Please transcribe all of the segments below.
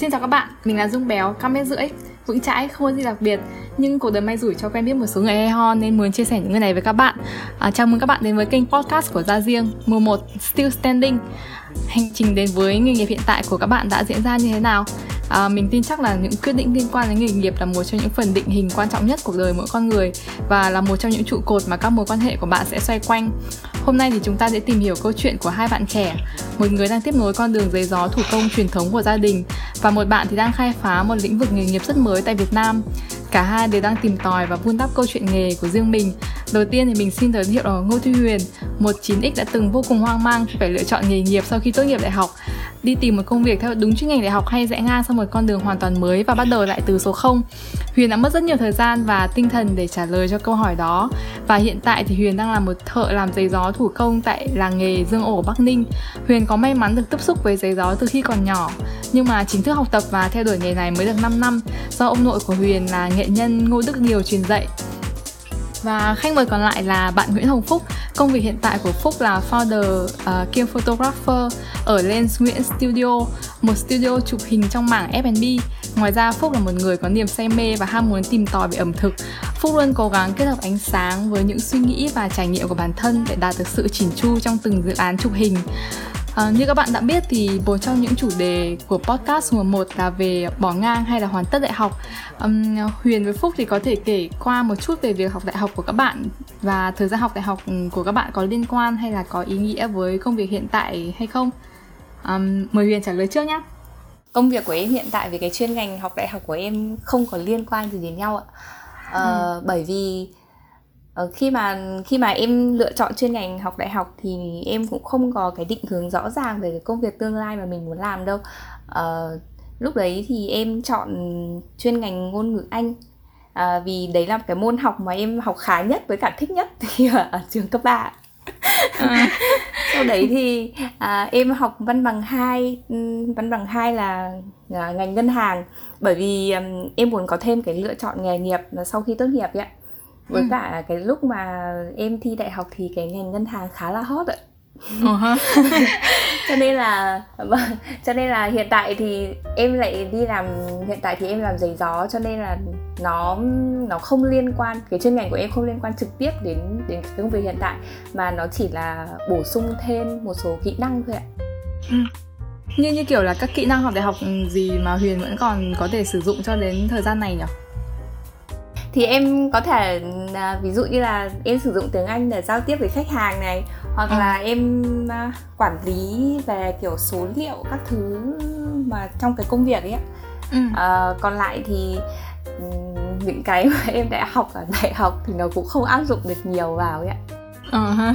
Xin chào các bạn, mình là Dung Béo, cao mét rưỡi, vững chãi, không có gì đặc biệt Nhưng cuộc đời may rủi cho quen biết một số người hay ho nên muốn chia sẻ những người này với các bạn. À, Chào mừng các bạn đến với kênh podcast của Gia Riêng, mùa 1 Still Standing. Hành trình đến với nghề nghiệp hiện tại của các bạn đã diễn ra như thế nào? À, mình tin chắc là những quyết định liên quan đến nghề nghiệp là một trong những phần định hình quan trọng nhất cuộc đời mỗi con người và là một trong những trụ cột mà các mối quan hệ của bạn sẽ xoay quanh. Hôm nay thì chúng ta sẽ tìm hiểu câu chuyện của hai bạn trẻ, một người đang tiếp nối con đường giấy gió thủ công truyền thống của gia đình và một bạn thì đang khai phá một lĩnh vực nghề nghiệp rất mới tại Việt Nam. Cả hai đều đang tìm tòi và vun đắp câu chuyện nghề của riêng mình. Đầu tiên thì mình xin giới thiệu là Ngô Thu Huyền, một 9X đã từng vô cùng hoang mang khi phải lựa chọn nghề nghiệp sau khi tốt nghiệp đại học đi tìm một công việc theo đúng chuyên ngành đại học hay rẽ ngang sang một con đường hoàn toàn mới và bắt đầu lại từ số 0. Huyền đã mất rất nhiều thời gian và tinh thần để trả lời cho câu hỏi đó và hiện tại thì Huyền đang là một thợ làm giấy gió thủ công tại làng nghề Dương Ổ, Bắc Ninh. Huyền có may mắn được tiếp xúc với giấy gió từ khi còn nhỏ, nhưng mà chính thức học tập và theo đuổi nghề này mới được 5 năm do ông nội của Huyền là nghệ nhân Ngô Đức Điều truyền dạy và khách mời còn lại là bạn Nguyễn Hồng Phúc. Công việc hiện tại của Phúc là founder uh, kiêm photographer ở Lens Nguyễn Studio, một studio chụp hình trong mảng F&B. Ngoài ra Phúc là một người có niềm say mê và ham muốn tìm tòi về ẩm thực. Phúc luôn cố gắng kết hợp ánh sáng với những suy nghĩ và trải nghiệm của bản thân để đạt được sự chỉn chu trong từng dự án chụp hình. À, như các bạn đã biết thì một trong những chủ đề của podcast mùa 1 là về bỏ ngang hay là hoàn tất đại học. Um, Huyền với Phúc thì có thể kể qua một chút về việc học đại học của các bạn và thời gian học đại học của các bạn có liên quan hay là có ý nghĩa với công việc hiện tại hay không? Um, mời Huyền trả lời trước nhé. Công việc của em hiện tại về cái chuyên ngành học đại học của em không có liên quan gì đến nhau ạ. Uh, ừ. Bởi vì khi mà khi mà em lựa chọn chuyên ngành học đại học thì em cũng không có cái định hướng rõ ràng về cái công việc tương lai mà mình muốn làm đâu. Uh, lúc đấy thì em chọn chuyên ngành ngôn ngữ anh. À, vì đấy là cái môn học mà em học khá nhất với cả thích nhất thì ở, trường cấp 3 à. sau đấy thì à, em học văn bằng 2 văn bằng 2 là, là ngành ngân hàng. Bởi vì um, em muốn có thêm cái lựa chọn nghề nghiệp sau khi tốt nghiệp ấy với ừ. cả cái lúc mà em thi đại học thì cái ngành ngân hàng khá là hot ạ uh-huh. cho nên là vâng, cho nên là hiện tại thì em lại đi làm hiện tại thì em làm giấy gió cho nên là nó nó không liên quan cái chuyên ngành của em không liên quan trực tiếp đến đến công việc hiện tại mà nó chỉ là bổ sung thêm một số kỹ năng thôi ạ ừ. như như kiểu là các kỹ năng học đại học gì mà Huyền vẫn còn có thể sử dụng cho đến thời gian này nhỉ? Thì em có thể à, ví dụ như là em sử dụng tiếng Anh để giao tiếp với khách hàng này hoặc ừ. là em à, quản lý về kiểu số liệu các thứ mà trong cái công việc ấy ừ. à, còn lại thì những cái mà em đã học ở đại học thì nó cũng không áp dụng được nhiều vào ấy ạ Ờ ha.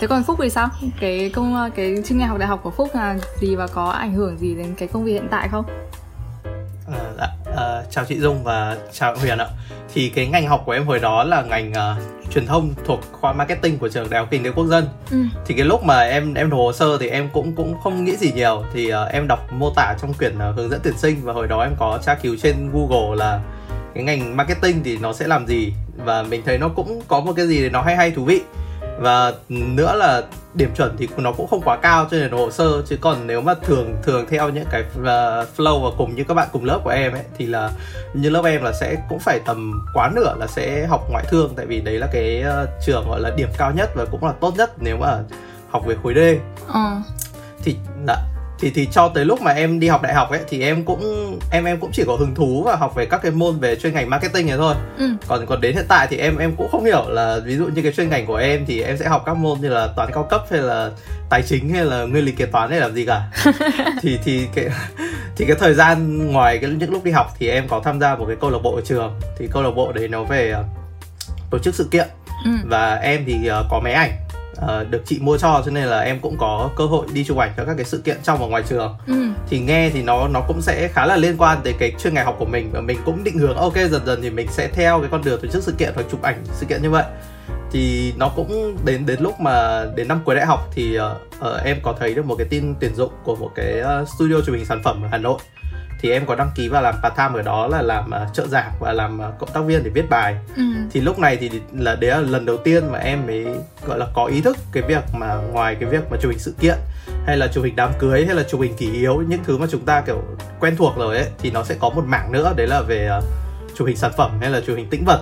Thế còn Phúc thì sao? Cái công cái chuyên ngành học đại học của Phúc là gì và có ảnh hưởng gì đến cái công việc hiện tại không? À, dạ. À, chào chị Dung và chào Huyền ạ. Thì cái ngành học của em hồi đó là ngành uh, truyền thông thuộc khoa marketing của trường đại học kinh tế quốc dân. Ừ. thì cái lúc mà em em nộp hồ sơ thì em cũng cũng không nghĩ gì nhiều. Thì uh, em đọc mô tả trong quyển uh, hướng dẫn tuyển sinh và hồi đó em có tra cứu trên google là cái ngành marketing thì nó sẽ làm gì. Và mình thấy nó cũng có một cái gì để nó hay hay thú vị và nữa là điểm chuẩn thì nó cũng không quá cao cho nên hồ sơ chứ còn nếu mà thường thường theo những cái uh, flow và cùng như các bạn cùng lớp của em ấy thì là như lớp em là sẽ cũng phải tầm quá nửa là sẽ học ngoại thương tại vì đấy là cái uh, trường gọi là điểm cao nhất và cũng là tốt nhất nếu mà học về khối D. Ừ. Thì đã thì thì cho tới lúc mà em đi học đại học ấy thì em cũng em em cũng chỉ có hứng thú và học về các cái môn về chuyên ngành marketing này thôi. Ừ. còn còn đến hiện tại thì em em cũng không hiểu là ví dụ như cái chuyên ngành của em thì em sẽ học các môn như là toán cao cấp hay là tài chính hay là nguyên lý kế toán hay làm gì cả. Thì thì cái thì cái thời gian ngoài cái những lúc đi học thì em có tham gia một cái câu lạc bộ ở trường. Thì câu lạc bộ đấy nó về uh, tổ chức sự kiện. Ừ. và em thì uh, có máy ảnh uh, được chị mua cho cho nên là em cũng có cơ hội đi chụp ảnh cho các cái sự kiện trong và ngoài trường. Ừ. thì nghe thì nó nó cũng sẽ khá là liên quan tới cái chuyên ngành học của mình và mình cũng định hướng ok dần dần thì mình sẽ theo cái con đường tổ chức sự kiện và chụp ảnh sự kiện như vậy. Thì nó cũng đến đến lúc mà đến năm cuối đại học thì uh, uh, em có thấy được một cái tin tuyển dụng của một cái uh, studio chụp hình sản phẩm ở Hà Nội thì em có đăng ký và làm part time ở đó là làm uh, trợ giảng và làm uh, cộng tác viên để viết bài ừ. thì lúc này thì là đấy là lần đầu tiên mà em mới gọi là có ý thức cái việc mà ngoài cái việc mà chụp hình sự kiện hay là chụp hình đám cưới hay là chụp hình kỷ yếu những thứ mà chúng ta kiểu quen thuộc rồi ấy thì nó sẽ có một mảng nữa đấy là về uh, chụp hình sản phẩm hay là chụp hình tĩnh vật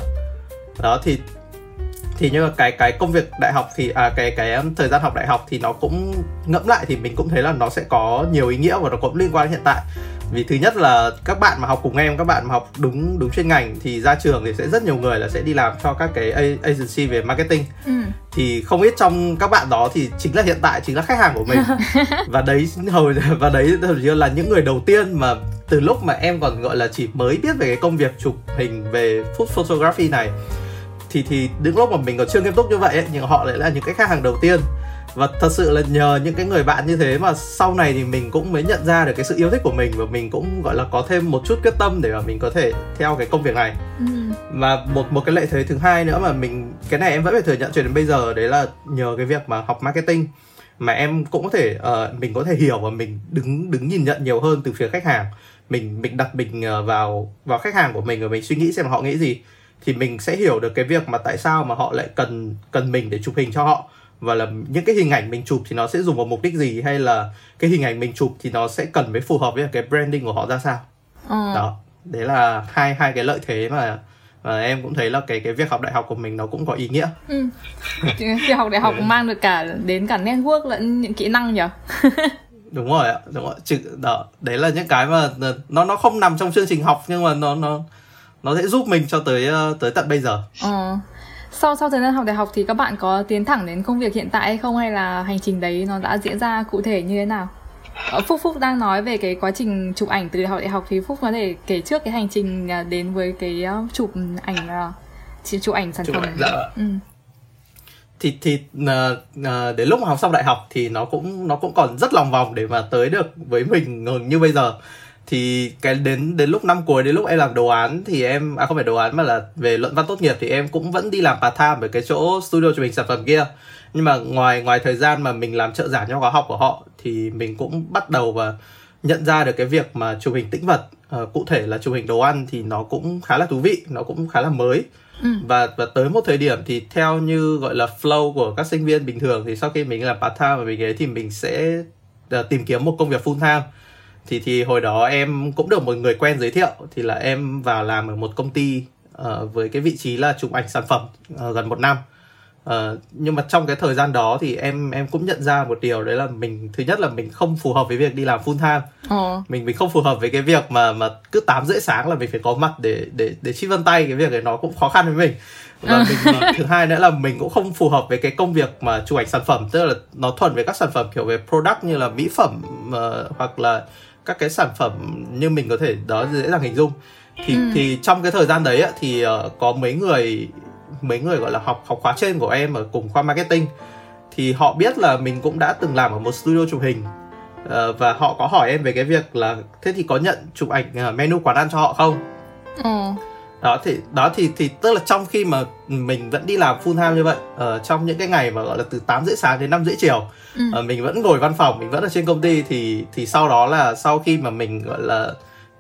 đó thì thì nhưng mà cái cái công việc đại học thì à cái cái thời gian học đại học thì nó cũng ngẫm lại thì mình cũng thấy là nó sẽ có nhiều ý nghĩa và nó cũng liên quan đến hiện tại. Vì thứ nhất là các bạn mà học cùng em các bạn mà học đúng đúng chuyên ngành thì ra trường thì sẽ rất nhiều người là sẽ đi làm cho các cái agency về marketing. Ừ. thì không ít trong các bạn đó thì chính là hiện tại chính là khách hàng của mình. Và đấy hầu và đấy hầu như là những người đầu tiên mà từ lúc mà em còn gọi là chỉ mới biết về cái công việc chụp hình về food photography này thì thì những lúc mà mình còn chưa nghiêm túc như vậy ấy, nhưng họ lại là những cái khách hàng đầu tiên. Và thật sự là nhờ những cái người bạn như thế mà sau này thì mình cũng mới nhận ra được cái sự yêu thích của mình và mình cũng gọi là có thêm một chút quyết tâm để mà mình có thể theo cái công việc này. Ừ. và một một cái lợi thế thứ hai nữa mà mình cái này em vẫn phải thừa nhận cho đến bây giờ đấy là nhờ cái việc mà học marketing mà em cũng có thể uh, mình có thể hiểu và mình đứng đứng nhìn nhận nhiều hơn từ phía khách hàng. Mình mình đặt mình uh, vào vào khách hàng của mình và mình suy nghĩ xem họ nghĩ gì thì mình sẽ hiểu được cái việc mà tại sao mà họ lại cần cần mình để chụp hình cho họ và là những cái hình ảnh mình chụp thì nó sẽ dùng vào mục đích gì hay là cái hình ảnh mình chụp thì nó sẽ cần với phù hợp với cái branding của họ ra sao ừ. đó đấy là hai hai cái lợi thế mà và em cũng thấy là cái cái việc học đại học của mình nó cũng có ý nghĩa. Ừ. Việc học đại học cũng mang được cả đến cả network lẫn những kỹ năng nhỉ? đúng rồi ạ, đúng rồi. Chứ đó, đấy là những cái mà nó nó không nằm trong chương trình học nhưng mà nó nó nó sẽ giúp mình cho tới ờ, tới tận bây giờ. Ừ sau sau thời gian học đại học thì các bạn có tiến thẳng đến công việc hiện tại hay không hay là hành trình đấy nó đã diễn ra cụ thể như thế nào ờ, Phúc Phúc đang nói về cái quá trình chụp ảnh từ học đại học thì Phúc có thể kể trước cái hành trình đến với cái chụp ảnh chụp ảnh sản chụp phẩm. Ảnh, dạ. ừ. Thì thì uh, đến lúc mà học xong đại học thì nó cũng nó cũng còn rất lòng vòng để mà tới được với mình như bây giờ thì cái đến đến lúc năm cuối đến lúc em làm đồ án thì em à không phải đồ án mà là về luận văn tốt nghiệp thì em cũng vẫn đi làm part time ở cái chỗ studio chụp hình sản phẩm kia. Nhưng mà ngoài ngoài thời gian mà mình làm trợ giảng cho khóa học của họ thì mình cũng bắt đầu và nhận ra được cái việc mà chụp hình tĩnh vật uh, cụ thể là chụp hình đồ ăn thì nó cũng khá là thú vị nó cũng khá là mới. Ừ. và và tới một thời điểm thì theo như gọi là flow của các sinh viên bình thường thì sau khi mình làm part time và mình ấy thì mình sẽ uh, tìm kiếm một công việc full time thì thì hồi đó em cũng được một người quen giới thiệu. Thì là em vào làm ở một công ty uh, với cái vị trí là chụp ảnh sản phẩm uh, gần một năm. Uh, nhưng mà trong cái thời gian đó thì em em cũng nhận ra một điều đấy là mình thứ nhất là mình không phù hợp với việc đi làm full time. Ờ. mình mình không phù hợp với cái việc mà mà cứ tám rưỡi sáng là mình phải có mặt để để để chít vân tay cái việc này nó cũng khó khăn với mình. Và mình thứ hai nữa là mình cũng không phù hợp với cái công việc mà chụp ảnh sản phẩm. Tức là nó thuần về các sản phẩm kiểu về product như là mỹ phẩm uh, hoặc là các cái sản phẩm như mình có thể đó dễ dàng hình dung thì ừ. thì trong cái thời gian đấy thì uh, có mấy người mấy người gọi là học học khóa trên của em ở cùng khoa marketing thì họ biết là mình cũng đã từng làm ở một studio chụp hình uh, và họ có hỏi em về cái việc là thế thì có nhận chụp ảnh uh, menu quán ăn cho họ không ừ. Đó thì đó thì thì tức là trong khi mà mình vẫn đi làm full time như vậy ở uh, trong những cái ngày mà gọi là từ 8 rưỡi sáng đến 5 rưỡi chiều ừ. uh, mình vẫn ngồi văn phòng mình vẫn ở trên công ty thì thì sau đó là sau khi mà mình gọi là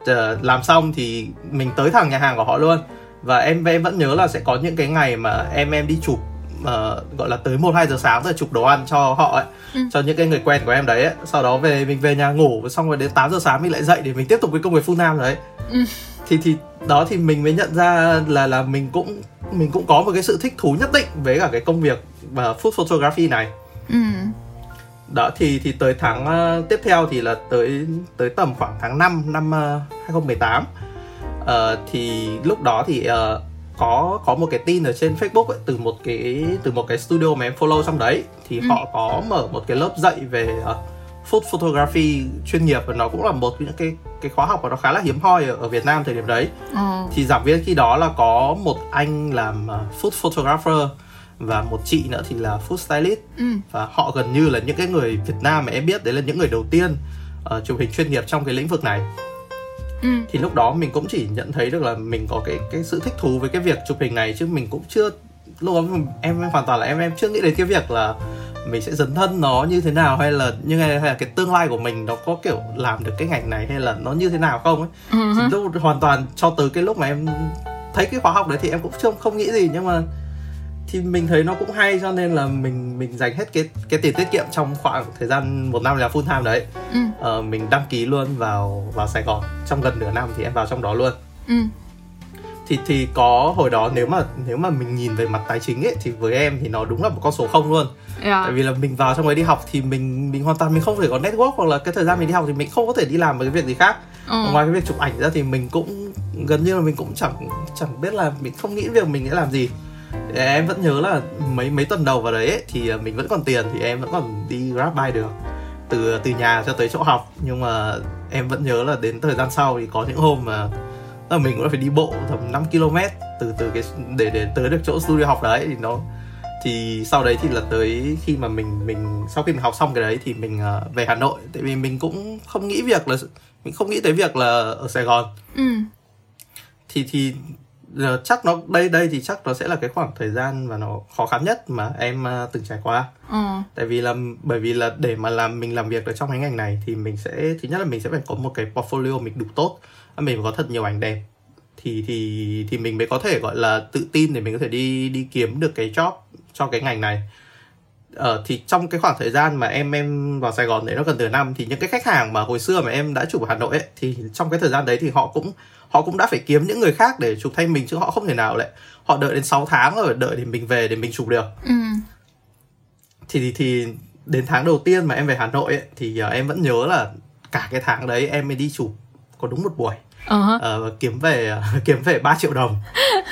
uh, làm xong thì mình tới thẳng nhà hàng của họ luôn và em em vẫn nhớ là sẽ có những cái ngày mà em em đi chụp uh, gọi là tới một hai giờ sáng rồi chụp đồ ăn cho họ ấy ừ. cho những cái người quen của em đấy ấy. sau đó về mình về nhà ngủ xong rồi đến 8 giờ sáng mình lại dậy để mình tiếp tục cái công việc full time đấy ừ. Thì thì đó thì mình mới nhận ra là là mình cũng mình cũng có một cái sự thích thú nhất định với cả cái công việc và uh, food photography này ừ. đó thì thì tới tháng uh, tiếp theo thì là tới tới tầm khoảng tháng 5 năm uh, 2018 uh, thì lúc đó thì uh, có có một cái tin ở trên Facebook ấy, từ một cái từ một cái studio mà em follow trong đấy thì ừ. họ có mở một cái lớp dạy về uh, food photography chuyên nghiệp và nó cũng là một những cái cái khóa học mà nó khá là hiếm hoi ở, ở Việt Nam thời điểm đấy. Ừ. Thì giảng viên khi đó là có một anh làm uh, food photographer và một chị nữa thì là food stylist ừ. và họ gần như là những cái người Việt Nam mà em biết đấy là những người đầu tiên uh, chụp hình chuyên nghiệp trong cái lĩnh vực này ừ. thì lúc đó mình cũng chỉ nhận thấy được là mình có cái cái sự thích thú với cái việc chụp hình này chứ mình cũng chưa lúc đó em, hoàn toàn là em em chưa nghĩ đến cái việc là mình sẽ dấn thân nó như thế nào hay là như hay là cái tương lai của mình nó có kiểu làm được cái ngành này hay là nó như thế nào không ấy uh-huh. lúc hoàn toàn cho tới cái lúc mà em thấy cái khóa học đấy thì em cũng chưa không nghĩ gì nhưng mà thì mình thấy nó cũng hay cho nên là mình mình dành hết cái cái tiền tiết kiệm trong khoảng thời gian một năm là full time đấy ừ. ờ, mình đăng ký luôn vào vào Sài Gòn trong gần nửa năm thì em vào trong đó luôn ừ. Thì thì có hồi đó nếu mà nếu mà mình nhìn về mặt tài chính ấy thì với em thì nó đúng là một con số không luôn yeah. Dạ. tại vì là mình vào trong đấy đi học thì mình mình hoàn toàn mình không thể có network hoặc là cái thời gian mình đi học thì mình không có thể đi làm một cái việc gì khác ừ. ngoài cái việc chụp ảnh ra thì mình cũng gần như là mình cũng chẳng chẳng biết là mình không nghĩ việc mình sẽ làm gì em vẫn nhớ là mấy mấy tuần đầu vào đấy ấy, thì à, mình vẫn còn tiền thì em vẫn còn đi grab bike được từ từ nhà cho tới chỗ học nhưng mà em vẫn nhớ là đến thời gian sau thì có những hôm mà là mình cũng phải đi bộ tầm 5 km từ từ cái để để tới được chỗ studio học đấy thì nó thì sau đấy thì là tới khi mà mình mình sau khi mình học xong cái đấy thì mình uh, về Hà Nội tại vì mình cũng không nghĩ việc là mình không nghĩ tới việc là ở Sài Gòn ừ. thì thì giờ chắc nó đây đây thì chắc nó sẽ là cái khoảng thời gian mà nó khó khăn nhất mà em uh, từng trải qua ừ. tại vì là bởi vì là để mà làm mình làm việc ở trong cái ngành này thì mình sẽ thứ nhất là mình sẽ phải có một cái portfolio mình đủ tốt mình phải có thật nhiều ảnh đẹp. Thì thì thì mình mới có thể gọi là tự tin để mình có thể đi đi kiếm được cái job cho cái ngành này. Ờ, thì trong cái khoảng thời gian mà em em vào Sài Gòn đấy nó gần nửa năm thì những cái khách hàng mà hồi xưa mà em đã chụp ở Hà Nội ấy thì trong cái thời gian đấy thì họ cũng họ cũng đã phải kiếm những người khác để chụp thay mình chứ họ không thể nào lại họ đợi đến 6 tháng rồi đợi để mình về để mình chụp được. Ừ. thì, thì thì đến tháng đầu tiên mà em về Hà Nội ấy, thì uh, em vẫn nhớ là cả cái tháng đấy em mới đi chụp có đúng một buổi. Uh-huh. uh, kiếm về kiếm về 3 triệu đồng.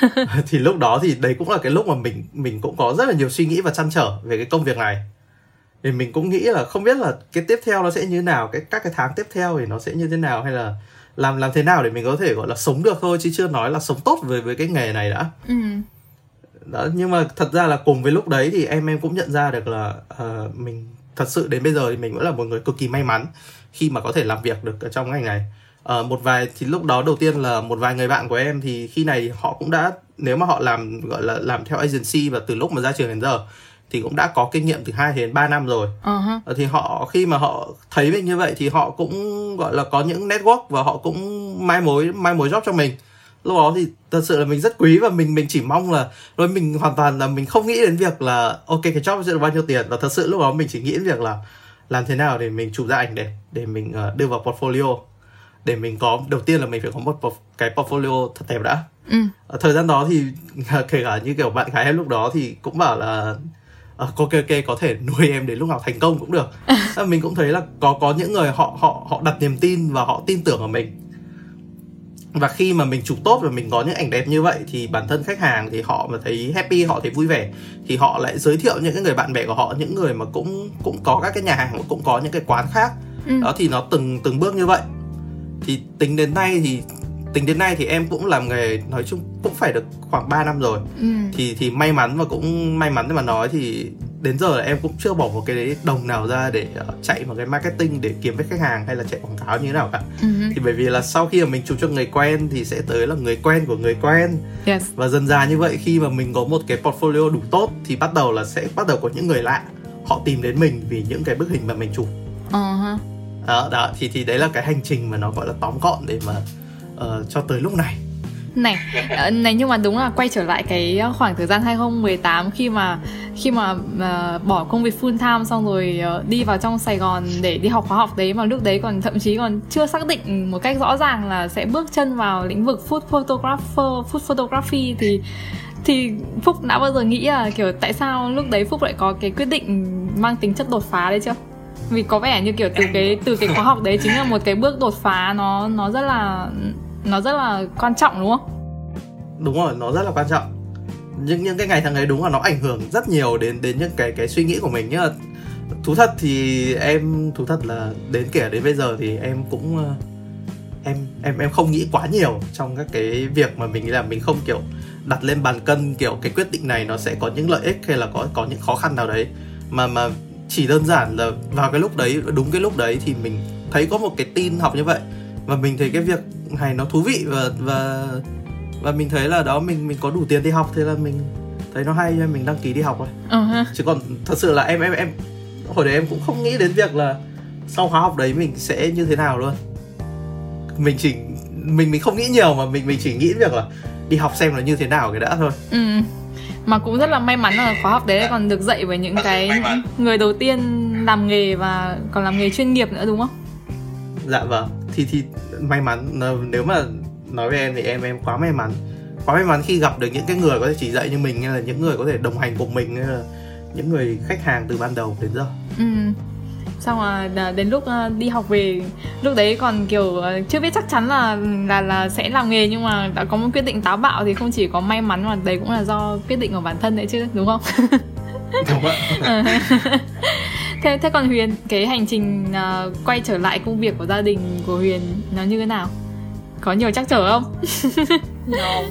Thì lúc đó thì đấy cũng là cái lúc mà mình mình cũng có rất là nhiều suy nghĩ và chăn trở về cái công việc này. Thì mình cũng nghĩ là không biết là cái tiếp theo nó sẽ như thế nào cái các cái tháng tiếp theo thì nó sẽ như thế nào hay là làm làm thế nào để mình có thể gọi là sống được thôi chứ chưa nói là sống tốt với với cái nghề này đã. Ừ. đó nhưng mà thật ra là cùng với lúc đấy thì em em cũng nhận ra được là uh, mình thật sự đến bây giờ thì mình vẫn là một người cực kỳ may mắn khi mà có thể làm việc được ở trong ngành này uh, một vài thì lúc đó đầu tiên là một vài người bạn của em thì khi này họ cũng đã nếu mà họ làm gọi là làm theo agency và từ lúc mà ra trường đến giờ thì cũng đã có kinh nghiệm từ 2 đến 3 năm rồi. Uh-huh. Thì họ khi mà họ thấy mình như vậy thì họ cũng gọi là có những network và họ cũng mai mối mai mối job cho mình. Lúc đó thì thật sự là mình rất quý và mình mình chỉ mong là rồi mình hoàn toàn là mình không nghĩ đến việc là ok cái job sẽ được bao nhiêu tiền và thật sự lúc đó mình chỉ nghĩ đến việc là làm thế nào để mình chụp ra ảnh đẹp để mình uh, đưa vào portfolio để mình có đầu tiên là mình phải có một cái portfolio thật đẹp đã. Ừ. Thời gian đó thì kể cả như kiểu bạn gái em lúc đó thì cũng bảo là uh, ok ok có thể nuôi em đến lúc nào thành công cũng được mình cũng thấy là có có những người họ họ họ đặt niềm tin và họ tin tưởng ở mình và khi mà mình chụp tốt và mình có những ảnh đẹp như vậy thì bản thân khách hàng thì họ mà thấy happy họ thấy vui vẻ thì họ lại giới thiệu những cái người bạn bè của họ những người mà cũng cũng có các cái nhà hàng cũng có những cái quán khác ừ. đó thì nó từng từng bước như vậy thì tính đến nay thì tính đến nay thì em cũng làm nghề nói chung cũng phải được khoảng 3 năm rồi ừ. thì thì may mắn và cũng may mắn mà nói thì đến giờ là em cũng chưa bỏ một cái đồng nào ra để uh, chạy một cái marketing để kiếm với khách hàng hay là chạy quảng cáo như thế nào cả ừ. thì bởi vì là sau khi mà mình chụp cho người quen thì sẽ tới là người quen của người quen yes. và dần dà như vậy khi mà mình có một cái portfolio đủ tốt thì bắt đầu là sẽ bắt đầu có những người lạ họ tìm đến mình vì những cái bức hình mà mình chụp uh-huh đó, đó thì thì đấy là cái hành trình mà nó gọi là tóm gọn để mà uh, cho tới lúc này này ờ, này nhưng mà đúng là quay trở lại cái khoảng thời gian 2018 khi mà khi mà uh, bỏ công việc full time xong rồi uh, đi vào trong Sài Gòn để đi học khóa học đấy mà lúc đấy còn thậm chí còn chưa xác định một cách rõ ràng là sẽ bước chân vào lĩnh vực food photographer food photography thì thì Phúc đã bao giờ nghĩ là kiểu tại sao lúc đấy Phúc lại có cái quyết định mang tính chất đột phá đấy chưa? Vì có vẻ như kiểu từ cái từ cái khóa học đấy chính là một cái bước đột phá nó nó rất là nó rất là quan trọng, đúng không? Đúng rồi, nó rất là quan trọng. Những những cái ngày tháng ấy đúng là nó ảnh hưởng rất nhiều đến đến những cái cái suy nghĩ của mình. Nhá thú thật thì em, thú thật là đến kể đến bây giờ thì em cũng ờ, em em em không nghĩ quá nhiều trong các cái việc mà mình làm mình không, kiểu, đặt lên bàn cân, kiểu, cái quyết định này nó sẽ có những lợi ích hay là có có những khó khăn nào đấy. Mà mà chỉ đơn giản là vào cái lúc đấy đúng cái lúc đấy thì mình thấy có một cái tin học như vậy và mình thấy cái việc này nó thú vị và và và mình thấy là đó mình mình có đủ tiền đi học thế là mình thấy nó hay cho mình đăng ký đi học rồi uh-huh. chứ còn thật sự là em em em hồi đấy em cũng không nghĩ đến việc là sau khóa học đấy mình sẽ như thế nào luôn mình chỉ mình mình không nghĩ nhiều mà mình mình chỉ nghĩ việc là đi học xem là như thế nào cái đã thôi ừ. Mà cũng rất là may mắn là khóa học đấy còn được dạy với những cái người đầu tiên làm nghề và còn làm nghề chuyên nghiệp nữa đúng không? Dạ vâng. Thì thì may mắn nếu mà nói với em thì em em quá may mắn quá may mắn khi gặp được những cái người có thể chỉ dạy như mình hay là những người có thể đồng hành cùng mình hay là những người khách hàng từ ban đầu đến giờ ừ xong là đến lúc ờ, đi học về lúc đấy còn kiểu ờ, chưa biết chắc chắn là là là sẽ làm nghề nhưng mà đã có một quyết định táo bạo thì không chỉ có may mắn mà đấy cũng là do quyết định của bản thân đấy chứ đúng không? Đúng ạ. Ừ. thế thế còn Huyền cái hành trình uh, quay trở lại công việc của gia đình của Huyền nó như thế nào? Có nhiều chắc trở không? Nó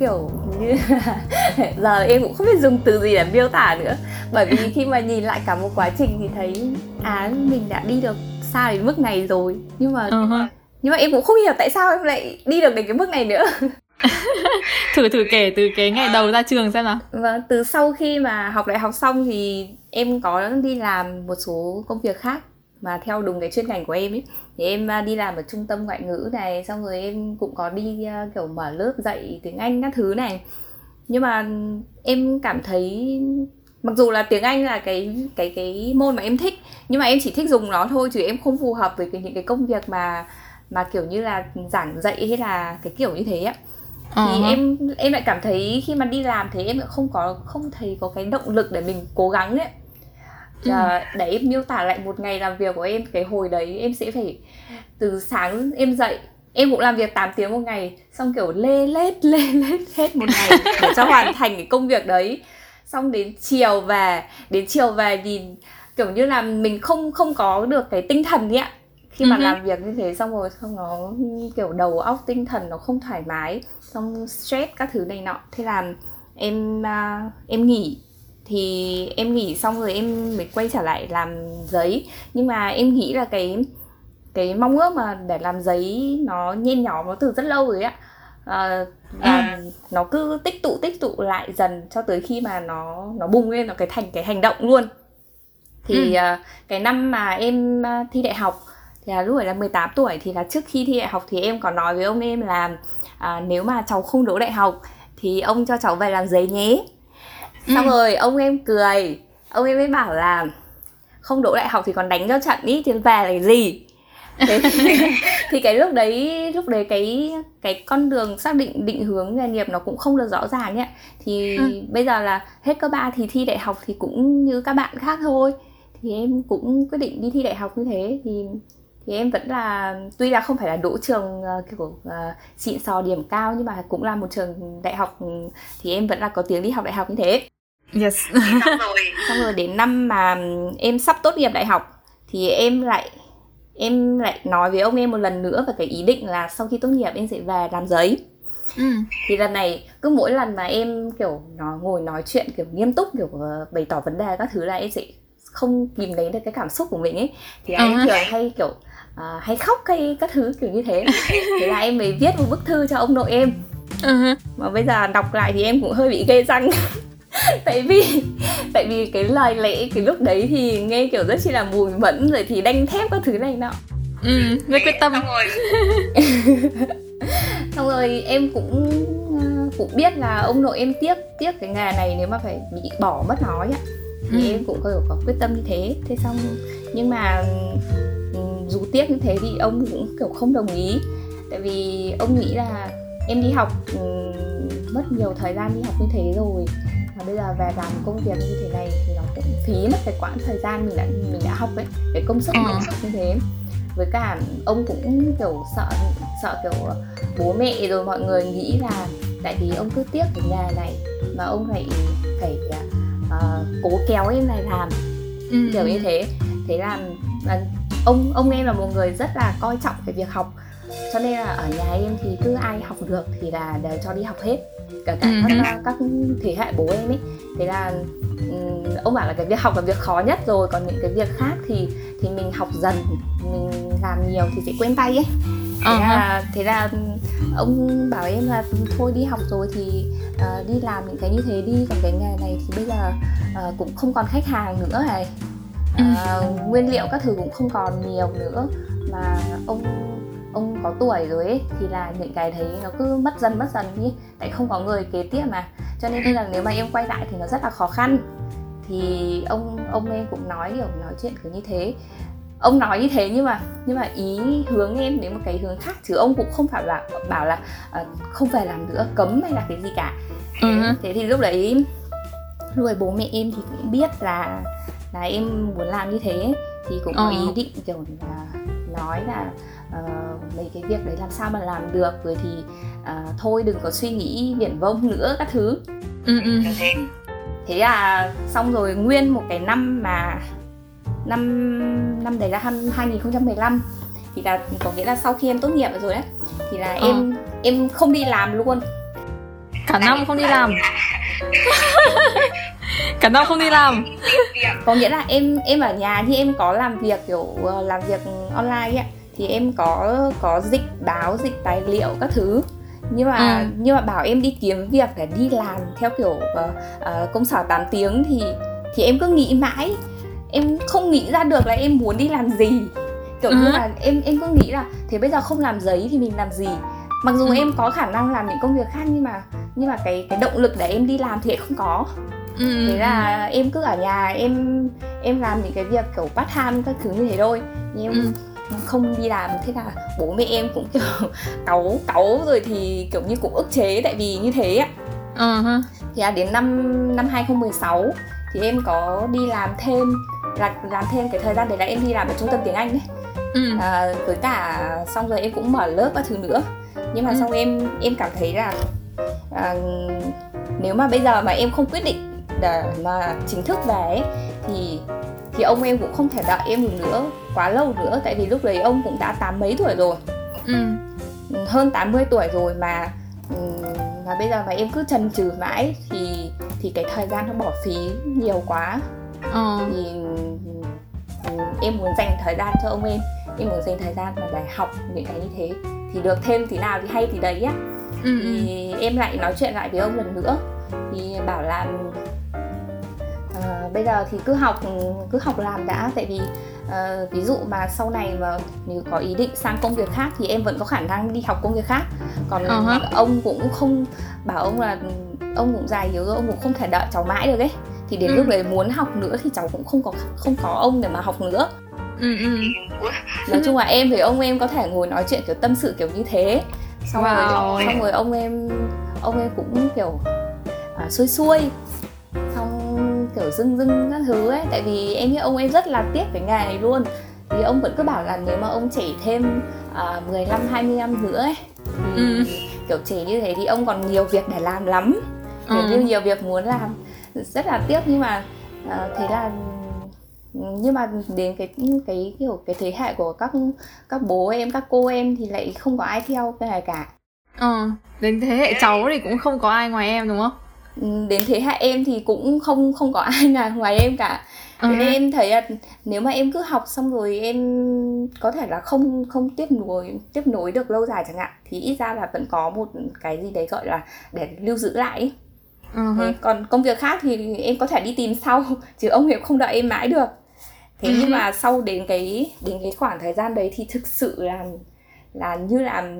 kiểu như giờ em cũng không biết dùng từ gì để miêu tả nữa. Bởi vì khi mà nhìn lại cả một quá trình thì thấy à mình đã đi được xa đến mức này rồi. Nhưng mà uh-huh. nhưng mà em cũng không hiểu tại sao em lại đi được đến cái mức này nữa. Thử thử kể từ cái ngày đầu ra trường xem nào. Vâng từ sau khi mà học đại học xong thì em có đi làm một số công việc khác mà theo đúng cái chuyên ngành của em ấy thì em à, đi làm ở trung tâm ngoại ngữ này xong rồi em cũng có đi à, kiểu mở lớp dạy tiếng anh các thứ này. Nhưng mà em cảm thấy mặc dù là tiếng anh là cái cái cái môn mà em thích nhưng mà em chỉ thích dùng nó thôi chứ em không phù hợp với cái, những cái công việc mà mà kiểu như là giảng dạy hay là cái kiểu như thế á. Thì uh-huh. em em lại cảm thấy khi mà đi làm thì em lại không có không thấy có cái động lực để mình cố gắng ấy ừ. để em miêu tả lại một ngày làm việc của em cái hồi đấy em sẽ phải từ sáng em dậy em cũng làm việc 8 tiếng một ngày xong kiểu lê lết lê lết hết một ngày để cho hoàn thành cái công việc đấy xong đến chiều về đến chiều về nhìn kiểu như là mình không không có được cái tinh thần ấy ạ khi mà uh-huh. làm việc như thế xong rồi xong nó kiểu đầu óc tinh thần nó không thoải mái xong stress các thứ này nọ thế là em uh, em nghỉ thì em nghỉ xong rồi em mới quay trở lại làm giấy nhưng mà em nghĩ là cái cái mong ước mà để làm giấy nó nhen nhóm nó từ rất lâu rồi á à, và ừ. nó cứ tích tụ tích tụ lại dần cho tới khi mà nó nó bùng lên nó cái thành cái hành động luôn thì ừ. uh, cái năm mà em uh, thi đại học thì là lúc ấy là 18 tuổi thì là trước khi thi đại học thì em có nói với ông em là uh, nếu mà cháu không đỗ đại học thì ông cho cháu về làm giấy nhé xong ừ. rồi ông em cười. Ông em mới bảo là không đỗ đại học thì còn đánh cho trận ý thì về là gì? Thế thì, cái lúc đấy lúc đấy cái cái con đường xác định định hướng nghề nghiệp nó cũng không được rõ ràng nhé thì ừ. bây giờ là hết cấp ba thì thi đại học thì cũng như các bạn khác thôi. Thì em cũng quyết định đi thi đại học như thế. Thì thì em vẫn là tuy là không phải là đỗ trường uh, kiểu uh, xịn sò điểm cao nhưng mà cũng là một trường đại học thì em vẫn là có tiếng đi học đại học như thế Yes. xong rồi xong rồi đến năm mà em sắp tốt nghiệp đại học thì em lại em lại nói với ông em một lần nữa về cái ý định là sau khi tốt nghiệp em sẽ về làm giấy ừ. thì lần này cứ mỗi lần mà em kiểu nó ngồi nói chuyện kiểu nghiêm túc kiểu uh, bày tỏ vấn đề các thứ là em sẽ không kìm nén được cái cảm xúc của mình ấy thì uh-huh. em thường hay kiểu uh, hay khóc hay các thứ kiểu như thế thế là em mới viết một bức thư cho ông nội em uh-huh. mà bây giờ đọc lại thì em cũng hơi bị ghê răng tại vì tại vì cái lời lẽ cái lúc đấy thì nghe kiểu rất chi là mùi mẫn rồi thì đanh thép các thứ này nọ. Ừ rất quyết tâm. xong rồi. Xong rồi em cũng ờ, cũng biết là ông nội em tiếc tiếc cái nghề này nếu mà phải bị bỏ mất nó ạ thì ừ. em cũng có, có quyết tâm như thế. Thế xong nhưng mà ừ, dù tiếc như thế thì ông cũng kiểu không đồng ý. Tại vì ông nghĩ là em đi học ừ, mất nhiều thời gian đi học như thế rồi và bây giờ về làm công việc như thế này thì nó cũng phí mất cái quãng thời gian mình đã mình đã học ấy cái công sức mình ừ. học như thế với cả ông cũng kiểu sợ sợ kiểu bố mẹ rồi mọi người nghĩ là tại vì ông cứ tiếc cái nhà này mà ông lại phải uh, cố kéo em này làm ừ. kiểu như thế thế là, là ông ông em là một người rất là coi trọng cái việc học cho nên là ở nhà em thì cứ ai học được thì là đều cho đi học hết cả cả ừ. các, các thế hệ bố em ấy. Thế là um, ông bảo là cái việc học là việc khó nhất rồi. Còn những cái việc khác thì thì mình học dần mình làm nhiều thì sẽ quen tay ấy. Thế uh-huh. là thế là ông bảo em là thôi đi học rồi thì uh, đi làm những cái như thế đi. Còn cái nghề này thì bây giờ uh, cũng không còn khách hàng nữa này. Uh, nguyên liệu các thứ cũng không còn nhiều nữa. Mà ông ông có tuổi rồi ấy thì là những cái thấy nó cứ mất dần mất dần đi tại không có người kế tiếp mà. Cho nên là nếu mà em quay lại thì nó rất là khó khăn. Thì ông ông em cũng nói kiểu nói chuyện kiểu như thế. Ông nói như thế nhưng mà nhưng mà ý hướng em đến một cái hướng khác chứ ông cũng không phải là bảo là uh, không phải làm nữa cấm hay là cái gì cả. Uh-huh. thế thì lúc đấy lúc đấy bố mẹ em thì cũng biết là là em muốn làm như thế. Thì cũng có uh-huh. ý định kiểu là nói là uh, mấy cái việc đấy làm sao mà làm được rồi thì uh, thôi đừng có suy nghĩ viển vông nữa các thứ. Uh-uh. thế. Là xong rồi nguyên một cái năm mà năm năm đấy là năm 2015 thì là có nghĩa là sau khi em tốt nghiệp rồi đấy thì là ờ. em em không đi làm luôn. Cả năm không đi làm. Cả năm không đi làm. Có nghĩa là em em ở nhà thì em có làm việc kiểu ờ, làm việc online ấy thì em có có dịch báo dịch tài liệu các thứ nhưng mà ừ. nhưng mà bảo em đi kiếm việc để đi làm theo kiểu uh, uh, công sở 8 tiếng thì thì em cứ nghĩ mãi em không nghĩ ra được là em muốn đi làm gì kiểu như ừ. là em em cứ nghĩ là thế bây giờ không làm giấy thì mình làm gì mặc dù ừ. em có khả năng làm những công việc khác nhưng mà nhưng mà cái cái động lực để em đi làm thì không có ừ. thế là em cứ ở nhà em em làm những cái việc kiểu part time các thứ như thế thôi nhưng em ừ. Không đi làm thế là bố mẹ em cũng kiểu cáu cáu rồi thì kiểu như cũng ức chế tại vì như thế á uh-huh. thì là đến năm năm 2016 thì em có đi làm thêm là làm thêm cái thời gian đấy là em đi làm ở trung tâm tiếng Anh đấy ừ. à, với cả xong rồi em cũng mở lớp các thứ nữa nhưng mà ừ. xong em em cảm thấy là à, nếu mà bây giờ mà em không quyết định để mà chính thức về ấy, thì thì ông em cũng không thể đợi em được nữa quá lâu nữa tại vì lúc đấy ông cũng đã tám mấy tuổi rồi ừ. hơn 80 tuổi rồi mà mà bây giờ mà em cứ chần chừ mãi thì thì cái thời gian nó bỏ phí nhiều quá ờ. thì em muốn dành thời gian cho ông em em muốn dành thời gian mà để học những cái như thế thì được thêm tí nào thì hay thì đấy á ừ. thì ừ. em lại nói chuyện lại với ông lần nữa thì bảo là uh, bây giờ thì cứ học cứ học làm đã tại vì uh, ví dụ mà sau này mà nếu có ý định sang công việc khác thì em vẫn có khả năng đi học công việc khác còn uh-huh. ông cũng không bảo ông là ông cũng già yếu rồi ông cũng không thể đợi cháu mãi được ấy thì đến ừ. lúc đấy muốn học nữa thì cháu cũng không có không có ông để mà học nữa ừ, ừ. nói chung là em với ông em có thể ngồi nói chuyện kiểu tâm sự kiểu như thế xong wow. rồi xong rồi ông em ông em cũng kiểu à, xuôi xuôi kiểu dưng dưng các thứ ấy. Tại vì em nghĩ ông em rất là tiếc cái nghề này luôn. Thì ông vẫn cứ bảo là nếu mà ông trẻ thêm à, 15 20 năm nữa ấy thì ừ. kiểu trẻ như thế thì ông còn nhiều việc để làm lắm. Kiểu ừ. như nhiều việc muốn làm. Rất là tiếc nhưng mà uh, thế là nhưng mà đến cái cái kiểu cái thế hệ của các các bố em các cô em thì lại không có ai theo cái này cả. Ờ đến thế hệ cháu thì cũng không có ai ngoài em đúng không đến thế hệ em thì cũng không không có ai nào ngoài em cả. Thế nên em thấy là nếu mà em cứ học xong rồi em có thể là không không tiếp nối tiếp nối được lâu dài chẳng hạn thì ít ra là vẫn có một cái gì đấy gọi là để lưu giữ lại. Uh-huh. thế còn công việc khác thì em có thể đi tìm sau chứ ông hiệp không đợi em mãi được. Thế uh-huh. nhưng mà sau đến cái đến cái khoảng thời gian đấy thì thực sự là là như là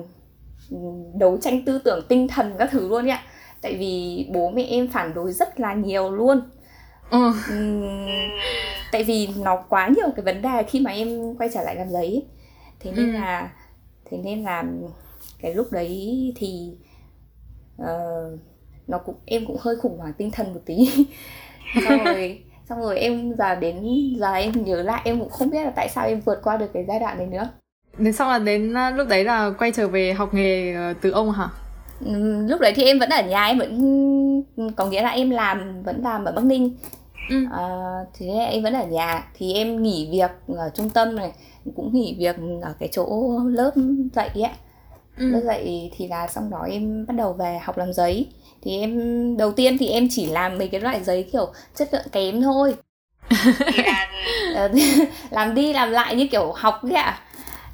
đấu tranh tư tưởng tinh thần các thứ luôn ạ tại vì bố mẹ em phản đối rất là nhiều luôn. Ừ. tại vì nó quá nhiều cái vấn đề khi mà em quay trở lại làm giấy. Thế nên ừ. là thế nên là cái lúc đấy thì uh, nó cũng em cũng hơi khủng hoảng tinh thần một tí. Xong rồi xong rồi em giờ đến giờ em nhớ lại em cũng không biết là tại sao em vượt qua được cái giai đoạn này nữa. Đến sau là đến à, lúc đấy là quay trở về học nghề ờ, từ ông hả lúc đấy thì em vẫn ở nhà em vẫn có nghĩa là em làm vẫn làm ở bắc ninh ừ. à, thế em vẫn ở nhà thì em nghỉ việc ở trung tâm này cũng nghỉ việc ở cái chỗ lớp dạy ấy ừ. lớp dạy thì là xong đó em bắt đầu về học làm giấy thì em đầu tiên thì em chỉ làm mấy cái loại giấy kiểu chất lượng kém thôi làm đi làm lại như kiểu học ấy ạ à.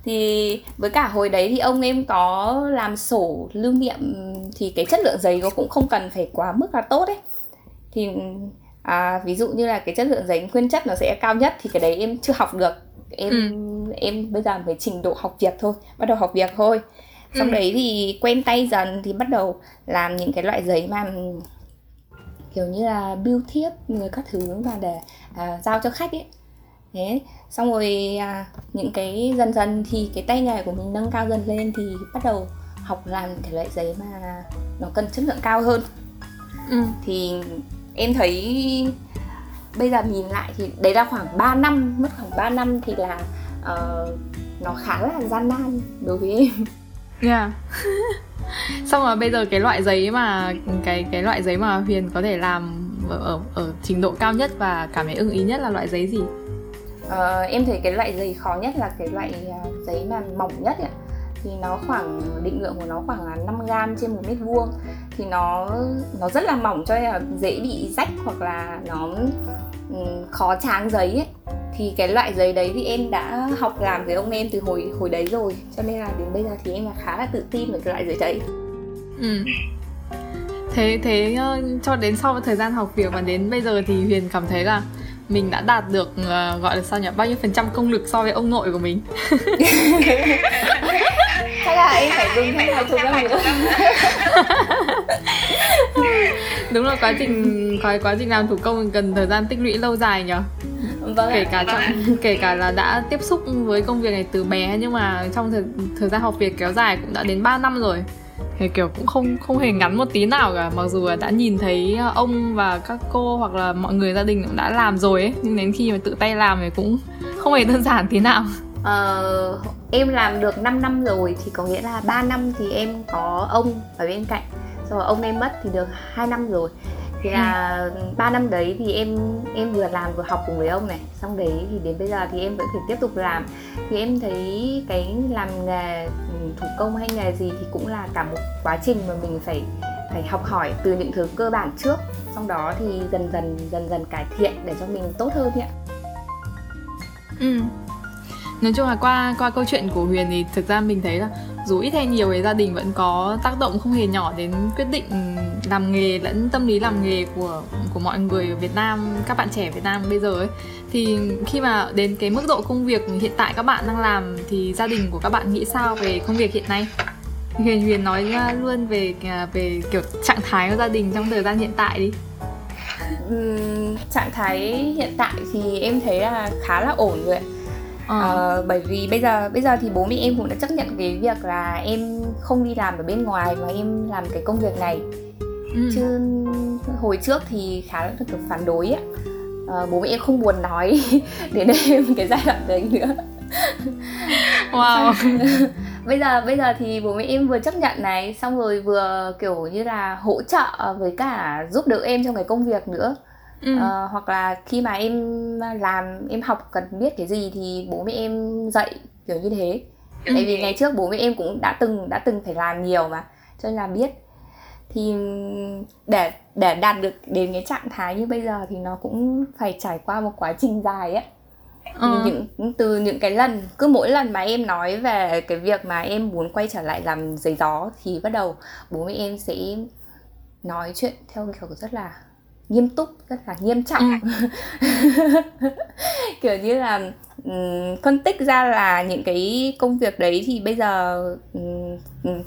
Thì với cả hồi đấy thì ông em có làm sổ lưu niệm thì cái chất lượng giấy nó cũng không cần phải quá mức là tốt ấy thì à, ví dụ như là cái chất lượng giấy nguyên chất nó sẽ cao nhất thì cái đấy em chưa học được em ừ. em bây giờ mới trình độ học việc thôi bắt đầu học việc thôi xong ừ. đấy thì quen tay dần thì bắt đầu làm những cái loại giấy mà kiểu như là bill thiếp người các thứ mà để à, giao cho khách ấy thế xong rồi à, những cái dần dần thì cái tay nghề của mình nâng cao dần lên thì bắt đầu học làm cái loại giấy mà nó cần chất lượng cao hơn. Ừ. thì em thấy bây giờ nhìn lại thì đấy là khoảng 3 năm mất khoảng 3 năm thì là uh, nó khá là gian nan đối với em. Yeah xong rồi bây giờ cái loại giấy mà cái cái loại giấy mà huyền có thể làm ở, ở ở trình độ cao nhất và cảm thấy ưng ý nhất là loại giấy gì Ờ, em thấy cái loại giấy khó nhất là cái loại à, giấy mà mỏng nhất ấy. thì nó khoảng, định lượng của nó khoảng là 5 gram trên một mét vuông. Thì nó nó rất là mỏng cho nên là dễ bị rách hoặc là nó ừ, khó tráng giấy ấy. Thì cái loại giấy đấy thì em đã học làm với ông em từ hồi hồi đấy rồi. Cho nên là đến bây giờ thì em là khá là tự tin về cái loại giấy đấy. Ừ. Thế thế cho đến sau thời gian học việc và đến bây giờ thì huyền cảm thấy là mình đã đạt được uh, gọi là sao nhỉ? Bao nhiêu phần trăm công lực so với ông nội của mình? Hay là em phải dùng thêm vài chục năm nữa? Đúng là quá trình quá quá trình làm thủ công cần thời gian tích lũy lâu dài nhỉ? Vâng kể cả trong kể cả là đã tiếp xúc với công việc này từ bé nhưng mà trong thời, thời gian học việc kéo dài cũng đã đến 3 năm rồi thì kiểu cũng không không hề ngắn một tí nào cả. Mặc dù là đã nhìn thấy ờ, ông và các cô hoặc là mọi người gia đình cũng đã làm rồi ấy nhưng đến khi mà tự tay làm thì cũng không hề đơn giản tí nào. Ờ, em làm được 5 năm rồi thì có nghĩa là 3 năm thì em có ông ở bên cạnh. Rồi ông em mất thì được 2 năm rồi thì là ừ. 3 năm đấy thì em em vừa làm vừa học cùng với ông này. Xong đấy thì đến bây giờ thì em vẫn phải tiếp tục làm. Thì em thấy cái làm nghề ừ, thủ công hay nghề gì thì cũng là cả một quá trình mà mình phải phải học hỏi từ những thứ cơ bản trước. Xong đó thì dần dần dần dần cải thiện để cho mình tốt hơn ạ ừ. Nói chung là qua qua câu chuyện của huyền thì thực ra mình thấy là dù ít hay nhiều thì gia đình vẫn có tác động không hề nhỏ đến quyết định làm nghề lẫn tâm lý làm nghề của của mọi người ở Việt Nam các bạn trẻ Việt Nam bây giờ ấy. Thì khi mà đến cái mức độ công việc hiện tại các bạn đang làm thì gia đình của các bạn nghĩ sao về công việc hiện nay? Huyền Huyền nói luôn về à, về kiểu trạng thái của gia đình trong thời gian hiện tại đi. Uhm, trạng thái hiện tại thì em thấy là khá là ổn rồi ạ ờ. uh, bởi vì bây giờ bây giờ thì bố mẹ em cũng đã chấp nhận cái việc là em không đi làm ở bên ngoài mà em làm cái công việc này. Ừ. chứ hồi trước thì khá là được phản đối á. Uh, bố mẹ em không buồn nói đến em cái giai đoạn đấy nữa. Wow. Bây giờ bây giờ thì bố mẹ em vừa chấp nhận này xong rồi vừa kiểu như là hỗ trợ với cả giúp đỡ em trong cái công việc nữa ừ. uh, hoặc là khi mà em làm em học cần biết cái gì thì bố mẹ em dạy kiểu như thế ừ. tại vì ngày trước bố mẹ em cũng đã từng đã từng phải làm nhiều mà cho nên là biết thì để để đạt được đến cái trạng thái như bây giờ thì nó cũng phải trải qua một quá trình dài ấy ừ. những từ những cái lần cứ mỗi lần mà em nói về cái việc mà em muốn quay trở lại làm giấy gió thì bắt đầu bố mẹ em sẽ nói chuyện theo kiểu rất là nghiêm túc rất là nghiêm trọng ừ. kiểu như là um, phân tích ra là những cái công việc đấy thì bây giờ um,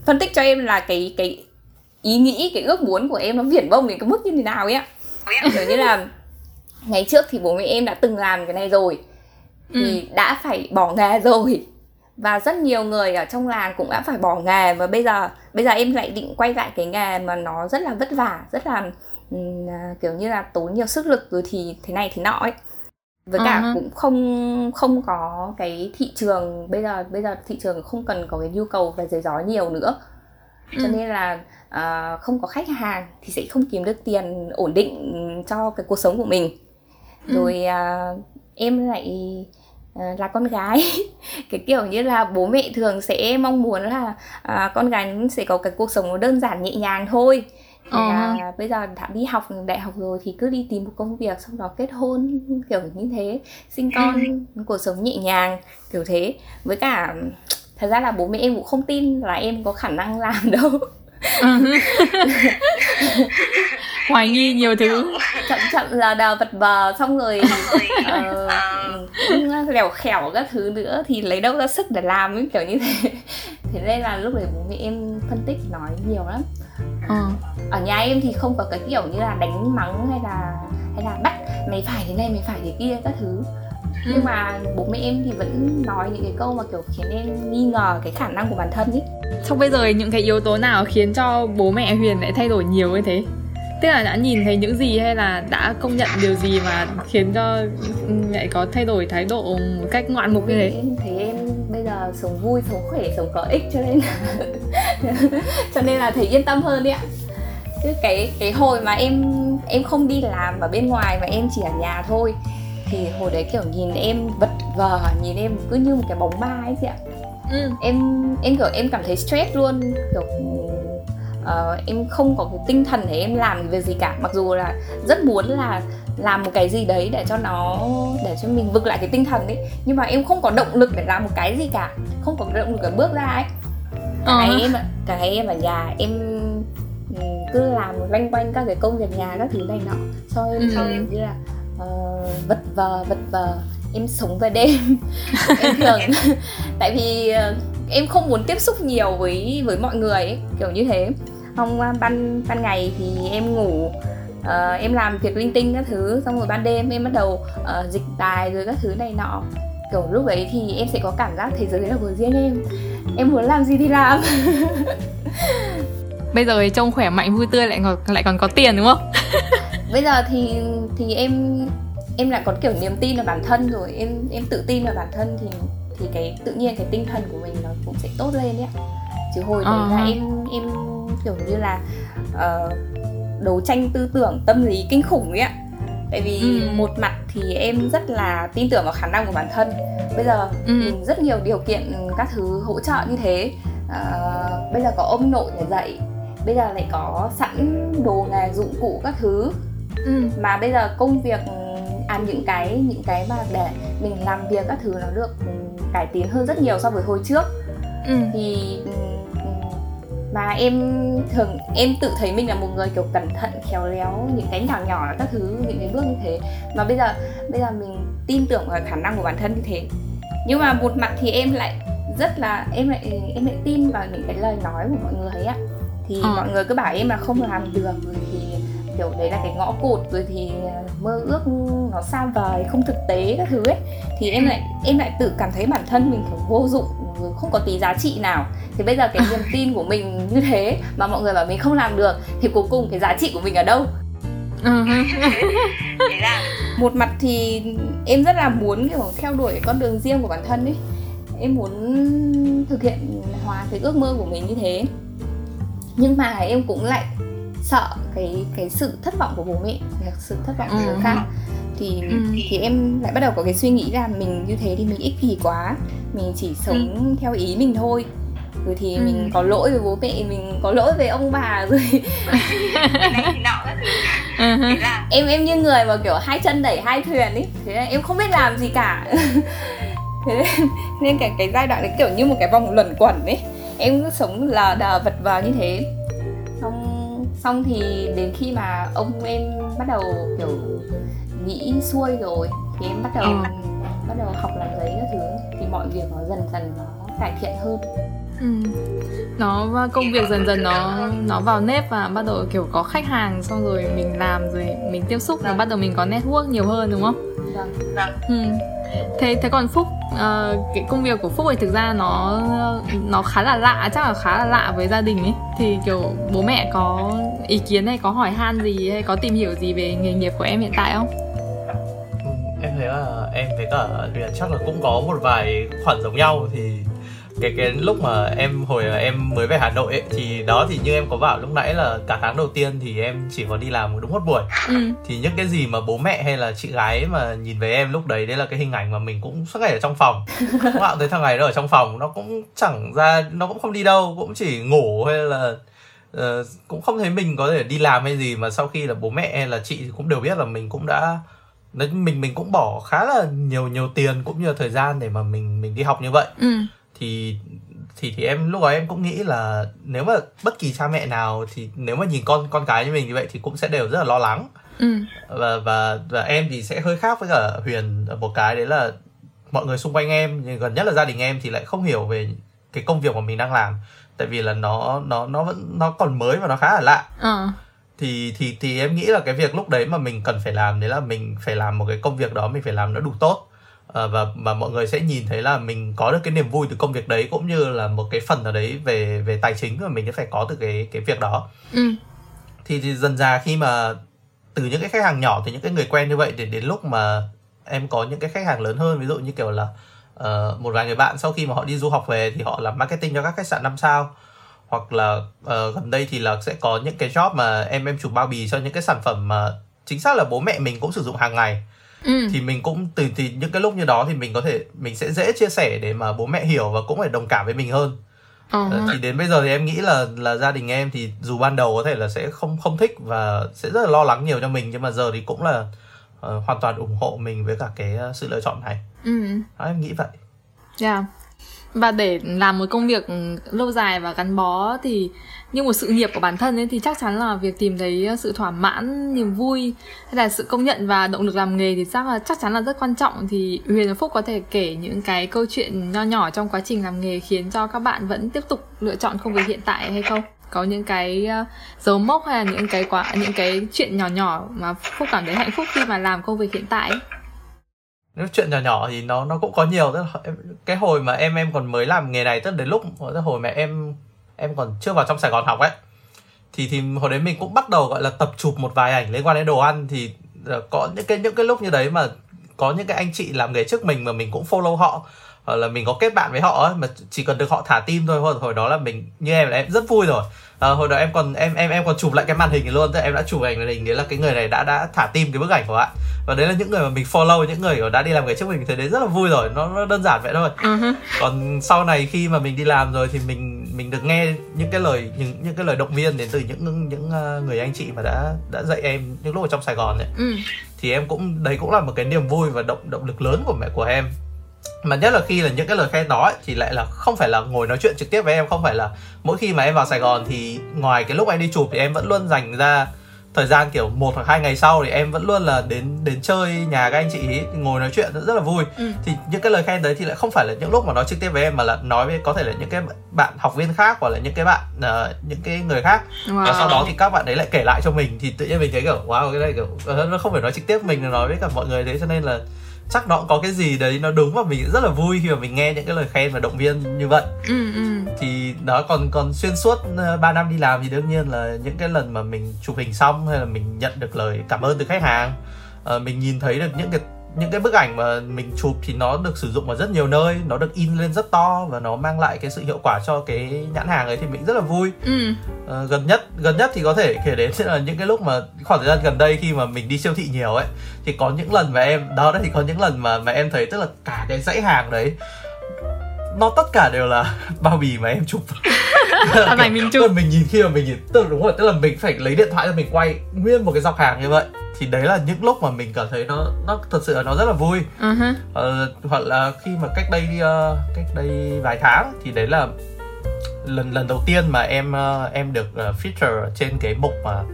phân tích cho em là cái cái ý nghĩ cái ước muốn của em nó viển vông đến cái mức như thế nào ấy ạ kiểu như là ngày trước thì bố mẹ em đã từng làm cái này rồi thì ừ. đã phải bỏ nghề rồi và rất nhiều người ở trong làng cũng đã phải bỏ nghề và bây giờ bây giờ em lại định quay lại cái nghề mà nó rất là vất vả rất là kiểu như là tốn nhiều sức lực rồi thì thế này thế nọ ấy với cả uh-huh. cũng không không có cái thị trường bây giờ bây giờ thị trường không cần có cái nhu cầu về giấy gió nhiều nữa cho ừ. nên là uh, không có khách hàng thì sẽ không kiếm được tiền ổn định cho cái cuộc sống của mình ừ. rồi uh, em lại uh, là con gái cái kiểu như là bố mẹ thường sẽ mong muốn là uh, con gái sẽ có cái cuộc sống đơn giản nhẹ nhàng thôi thì ờ. là bây giờ đã đi học đại học rồi thì cứ đi tìm một công việc xong đó kết hôn kiểu như thế sinh con ừ. cuộc sống nhẹ nhàng kiểu thế với cả thật ra là bố mẹ em cũng không tin là em có khả năng làm đâu ừ. hoài nghi nhiều thứ chậm chậm là đào vật bờ xong rồi uh, lèo khẻo các thứ nữa thì lấy đâu ra sức để làm ấy kiểu như thế thế nên là lúc đấy bố mẹ em phân tích nói nhiều lắm ừ. ở nhà em thì không có cái kiểu như là đánh mắng hay là hay là bắt mày phải thế này mày phải thế kia các thứ ừ. nhưng mà bố mẹ em thì vẫn nói những cái câu mà kiểu khiến em nghi ngờ cái khả năng của bản thân ấy Xong bây giờ những cái yếu tố nào khiến cho bố mẹ Huyền lại thay đổi nhiều như thế? Tức là đã nhìn thấy những gì hay là đã công nhận điều gì mà khiến cho lại có thay đổi thái độ một cách ngoạn mục như thế? Em thấy em bây giờ sống vui, sống khỏe, sống có ích cho nên cho nên là thấy yên tâm hơn đấy ạ. Chứ cái cái hồi mà em em không đi làm ở bên ngoài mà em chỉ ở nhà thôi thì hồi đấy kiểu nhìn em vật vờ nhìn em cứ như một cái bóng ma ấy chị ạ ừ. em em kiểu em cảm thấy stress luôn kiểu uh, em không có cái tinh thần để em làm việc gì cả mặc dù là rất muốn là làm một cái gì đấy để cho nó để cho mình vực lại cái tinh thần ấy nhưng mà em không có động lực để làm một cái gì cả không có động lực để bước ra ấy cả uh. ngày em cả ngày em ở nhà em ừ, cứ làm loanh quanh các cái công việc nhà các thứ này nọ cho em ừ. cho em như là uh, vật vờ vật vờ em sống về đêm em thường tại vì uh, em không muốn tiếp xúc nhiều với với mọi người ấy, kiểu như thế không ban ban ngày thì em ngủ uh, em làm việc linh tinh các thứ xong rồi ban đêm em bắt đầu uh, dịch tài rồi các thứ này nọ. Kiểu lúc đấy thì em sẽ có cảm giác thế giới là của riêng em. Em muốn làm gì thì làm. Bây giờ thì trông khỏe mạnh vui tươi lại còn lại còn có tiền đúng không? Bây giờ thì thì em em lại có kiểu niềm tin vào bản thân rồi. Em em tự tin vào bản thân thì thì cái tự nhiên cái tinh thần của mình nó cũng sẽ tốt lên đấy chứ hồi đấy uh-huh. là em em kiểu như là uh, đấu tranh tư tưởng tâm lý kinh khủng ấy ạ tại vì ừ. một mặt thì em rất là tin tưởng vào khả năng của bản thân bây giờ ừ. mình rất nhiều điều kiện các thứ hỗ trợ như thế uh, bây giờ có ông nội để dạy bây giờ lại có sẵn đồ nghề dụng cụ các thứ ừ. mà bây giờ công việc à những cái những cái mà để mình làm việc các thứ nó được ừ, cải tiến hơn rất nhiều so với hồi trước ừ. thì ừ, mà em thường em tự thấy mình là một người kiểu cẩn thận khéo léo những cái nhỏ nhỏ các thứ những cái bước như thế. Mà bây giờ bây giờ mình tin tưởng vào khả năng của bản thân như thế. Nhưng mà một mặt thì em lại rất là em lại em lại tin vào những cái lời nói của mọi người ấy ạ thì à. mọi người cứ bảo em là không làm được rồi thì kiểu đấy là cái ngõ cụt rồi thì à, mơ ước nó xa vời không thực tế các thứ ấy. Thì em lại em lại tự cảm thấy bản thân mình kiểu vô dụng không có tí giá trị nào thì bây giờ cái niềm tin của mình như thế mà mọi người bảo mình không làm được thì cuối cùng cái giá trị của mình ở đâu ừ. một mặt thì em rất là muốn kiểu theo đuổi con đường riêng của bản thân ấy em muốn thực hiện hóa cái ước mơ của mình như thế nhưng mà em cũng lại sợ cái cái sự thất vọng của bố mẹ sự thất vọng của người ừ. khác thì ừ. thì em lại bắt đầu có cái suy nghĩ là mình như thế thì mình ích kỷ quá mình chỉ sống ừ. theo ý mình thôi rồi thì ừ. mình có lỗi với bố mẹ mình có lỗi với ông bà rồi. Này thì nọ uh-huh. là em em như người mà kiểu hai chân đẩy hai thuyền ấy thế là em không biết làm gì cả. Thế nên, nên cái cái giai đoạn đấy kiểu như một cái vòng luẩn quẩn ấy em cứ sống là đờ vật vào như thế. Xong xong thì đến khi mà ông em bắt đầu kiểu nghĩ xuôi rồi thì em bắt đầu ừ. bắt đầu học làm giấy các thứ. Thì mọi việc nó dần dần nó cải thiện hơn ừ. nó công việc dần dần nó nó vào nếp và bắt đầu kiểu có khách hàng xong rồi mình làm rồi mình tiếp xúc và bắt đầu mình có network nhiều hơn đúng không? Vâng. Vâng. Ừ. Thế thế còn Phúc uh, cái công việc của Phúc thì thực ra nó nó khá là lạ chắc là khá là lạ với gia đình ấy thì kiểu bố mẹ có ý kiến hay có hỏi han gì hay có tìm hiểu gì về nghề nghiệp của em hiện tại không? Ừ, em thấy là em với cả Huyền chắc là cũng có một vài khoản giống nhau thì cái cái lúc mà em hồi em mới về Hà Nội ấy, thì đó thì như em có bảo lúc nãy là cả tháng đầu tiên thì em chỉ có đi làm đúng một buổi. Ừ. thì những cái gì mà bố mẹ hay là chị gái mà nhìn về em lúc đấy đấy là cái hình ảnh mà mình cũng suốt ngày ở trong phòng. Các bạn thấy thằng này nó ở trong phòng nó cũng chẳng ra nó cũng không đi đâu cũng chỉ ngủ hay là uh, cũng không thấy mình có thể đi làm hay gì. Mà sau khi là bố mẹ hay là chị cũng đều biết là mình cũng đã mình mình cũng bỏ khá là nhiều nhiều tiền cũng như là thời gian để mà mình mình đi học như vậy. Ừ thì thì thì em lúc đó em cũng nghĩ là nếu mà bất kỳ cha mẹ nào thì nếu mà nhìn con con cái như mình như vậy thì cũng sẽ đều rất là lo lắng ừ. và và và em thì sẽ hơi khác với cả huyền một cái đấy là mọi người xung quanh em gần nhất là gia đình em thì lại không hiểu về cái công việc mà mình đang làm tại vì là nó nó nó vẫn nó còn mới và nó khá là lạ uh. thì thì thì em nghĩ là cái việc lúc đấy mà mình cần phải làm đấy là mình phải làm một cái công việc đó mình phải làm nó đủ tốt uh, và và mọi người sẽ nhìn thấy là mình có được cái niềm vui từ công việc đấy cũng như là một cái phần nào đấy về về tài chính mà mình sẽ phải có từ cái cái việc đó. Ừ. thì, thì dần dà khi mà từ những cái khách hàng nhỏ từ những cái người quen như vậy để đến lúc mà em có những cái khách hàng lớn hơn ví dụ như kiểu là uh, một vài người bạn sau khi mà họ đi du học về thì họ làm marketing cho các khách sạn năm sao. Hoặc là uh, gần đây thì là sẽ có những cái job mà em em chụp bao bì cho những cái sản phẩm mà chính xác là bố mẹ mình cũng sử dụng hàng ngày ừ. thì mình cũng từ thì những cái lúc như đó thì mình có thể mình sẽ dễ chia sẻ để mà bố mẹ hiểu và cũng phải đồng cảm với mình hơn uh-huh. thì đến bây giờ thì em nghĩ là là gia đình em thì dù ban đầu có thể là sẽ không không thích và sẽ rất là lo lắng nhiều cho mình nhưng mà giờ thì cũng là uh, hoàn toàn ủng hộ mình với cả cái sự lựa chọn này ừ. đó, em nghĩ vậy yeah và để làm một công việc lâu dài và gắn bó thì như một sự nghiệp của bản thân ấy, thì chắc chắn là việc tìm thấy sự thỏa mãn, niềm vui, hay là sự công nhận và động lực làm nghề thì chắc là, chắc chắn là rất quan trọng. Thì huyền và phúc có thể kể những cái câu chuyện nho nhỏ trong quá trình làm nghề khiến cho các bạn vẫn tiếp tục lựa chọn công việc hiện tại hay không? Có những cái ờ, dấu mốc hay là những cái quá, những cái chuyện nhỏ nhỏ mà phúc cảm thấy hạnh phúc khi mà làm công việc hiện tại ấy? Nếu chuyện nhỏ nhỏ thì nó nó cũng có nhiều. Tức là cái hồi mà em em còn mới làm nghề này tức là đến lúc cái hồi mà em em còn chưa vào trong Sài Gòn học ấy thì thì hồi đấy mình cũng bắt đầu gọi là tập chụp một vài ảnh liên quan đến đồ ăn. Thì ờ, có những cái những cái lúc như đấy mà có những cái anh chị làm nghề trước mình mà mình cũng follow họ hoặc là mình có kết bạn với họ ấy, mà chỉ cần được họ thả tim thôi. Hồi, hồi đó là mình như em là em rất vui rồi à, hồi đó em còn em em em còn chụp lại cái màn hình luôn tức em đã chụp ảnh màn hình đấy là cái người này đã đã thả tim cái bức ảnh của bạn và đấy là những người mà mình follow những người đã đi làm nghề trước mình thì đấy rất là vui rồi nó, nó đơn giản vậy thôi uh-huh. còn sau này khi mà mình đi làm rồi thì mình mình được nghe những cái lời những những cái lời động viên đến từ những những ờ, người anh chị mà đã đã dạy em những lúc ở trong Sài Gòn ấy ừ. thì em cũng đấy cũng là một cái niềm vui và động động lực lớn của mẹ của em mà nhất là khi là những cái lời khen đó ấy, thì lại là không phải là ngồi nói chuyện trực tiếp với em không phải là mỗi khi mà em vào Sài Gòn thì ngoài cái lúc anh đi chụp thì em vẫn luôn dành ra thời gian kiểu một hoặc hai ngày sau thì em vẫn luôn là đến đến chơi nhà các anh chị ấy, ngồi nói chuyện rất là vui ừ. thì những cái lời khen đấy thì lại không phải là những lúc mà nói trực tiếp với em mà là nói với có thể là những cái bạn học viên khác hoặc là những cái bạn uh, những cái người khác wow. và sau đó thì các bạn đấy lại kể lại cho mình thì tự nhiên mình thấy kiểu wow cái này kiểu nó không phải nói trực tiếp mình nói với cả mọi người thế cho nên là chắc nó cũng có cái gì đấy nó đúng và mình rất là vui khi mà mình nghe những cái lời khen và động viên như vậy ừ, ừ. thì đó còn còn xuyên suốt 3 năm đi làm thì đương nhiên là những cái lần mà mình chụp hình xong hay là mình nhận được lời cảm ơn từ khách hàng uh, mình nhìn thấy được những cái những cái bức ảnh mà mình chụp thì nó được sử dụng ở rất nhiều nơi nó được in lên rất to và nó mang lại cái sự hiệu quả cho cái nhãn hàng ấy thì mình rất là vui. Ừ. à, gần nhất gần nhất thì có thể kể đến là những cái lúc mà khoảng thời gian gần đây khi mà mình đi siêu thị nhiều ấy thì có những lần mà em đó đấy thì có những lần mà mà em thấy tức là cả cái dãy hàng đấy nó tất cả đều là bao bì mà em chụp. Là này mình chụp. mình nhìn khi mà mình nhìn tức là đúng rồi tức là mình phải lấy điện thoại cho mình quay nguyên một cái dọc hàng như vậy thì đấy là những lúc mà mình cảm thấy nó nó thật sự là nó rất là vui uh-huh. ờ, hoặc là khi mà cách đây uh, cách đây vài tháng thì đấy là lần lần đầu tiên mà em uh, em được uh, feature trên cái mục mà uh,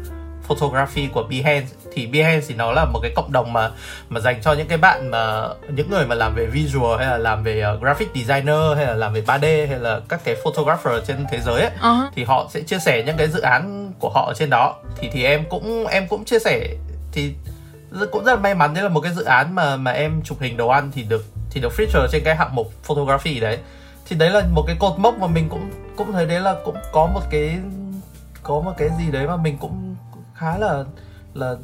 photography của Behance thì Behance thì nó là một cái cộng đồng mà mà dành cho những cái bạn mà những người mà làm về visual hay là làm về uh, graphic designer hay là làm về 3D hay là các cái photographer trên thế giới ấy uh-huh. thì họ sẽ chia sẻ những cái dự án của họ ở trên đó thì thì em cũng em cũng chia sẻ thì cũng rất là may mắn đấy là một cái dự án mà mà em chụp hình đồ ăn thì được thì được feature trên cái hạng mục photography đấy. Thì đấy là một cái cột mốc mà mình cũng cũng thấy đấy là cũng có một cái có một cái gì đấy mà mình cũng khá là là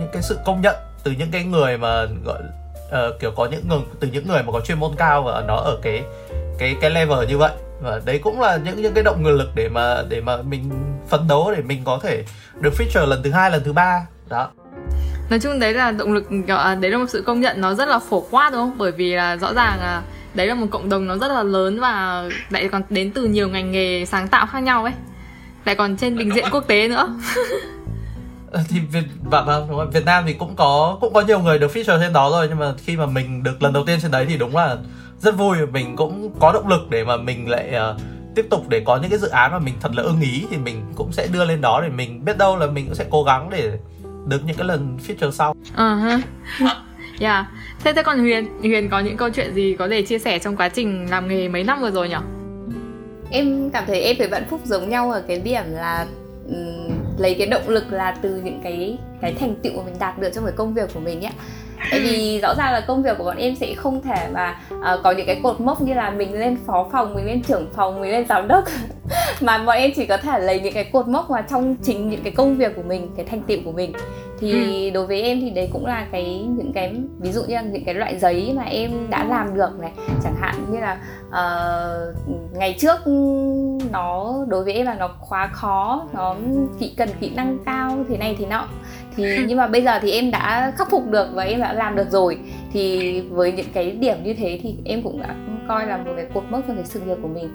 những cái sự công nhận từ những cái người mà gọi uh, kiểu có những người từ những người mà có chuyên môn cao và nó ở cái cái cái level như vậy. Và đấy cũng là những những cái động nguồn lực để mà để mà mình phấn đấu để mình có thể được feature lần thứ hai lần thứ ba. Đó nói chung đấy là động lực à, đấy là một sự công nhận nó rất là phổ quát đúng không? Bởi vì là rõ ràng là đấy là một cộng đồng nó rất là lớn và lại còn đến từ nhiều ngành nghề sáng tạo khác nhau ấy. Lại còn trên bình diện quốc tế nữa. Ờ, thì Việt bạn vâng đúng rồi. Việt Nam thì cũng có cũng có nhiều người được feature trên đó rồi nhưng mà khi mà mình được lần đầu tiên trên đấy thì đúng là rất vui. Mình cũng có động lực để mà mình lại uh, tiếp tục để có những cái dự án mà mình thật là ưng ý thì mình cũng sẽ đưa lên đó để mình biết đâu là mình cũng sẽ cố gắng để được những cái lần feature sau. Ờ uh ha. Yeah. Thế thế còn Huyền, Huyền có những câu chuyện gì có thể chia sẻ trong quá trình làm nghề mấy năm vừa rồi nhỉ? em cảm thấy em với bạn phúc giống nhau ở cái điểm là um, lấy cái động lực là từ những cái cái thành tựu mà mình đạt được trong cái công việc của mình ấy tại vì rõ ràng là công việc của bọn em sẽ không thể mà uh, có những cái cột mốc như là mình lên phó phòng mình lên trưởng phòng mình lên giám đốc. Mà bọn em chỉ có thể lấy những cái cột mốc mà trong chính những cái công việc của mình cái thành tựu của mình. Thì ừ. đối với em thì đấy cũng là cái những cái ví dụ như là những cái loại giấy mà em đã làm được này chẳng hạn như là uh, ngày trước nó đối với em là nó quá khó nó kỹ cần kỹ năng cao thế này thế nọ thì nhưng mà bây giờ thì em đã khắc phục được và em đã làm được rồi. Thì với những cái điểm như thế thì em cũng đã coi là một cái cột mốc trong cái sự nghiệp của mình.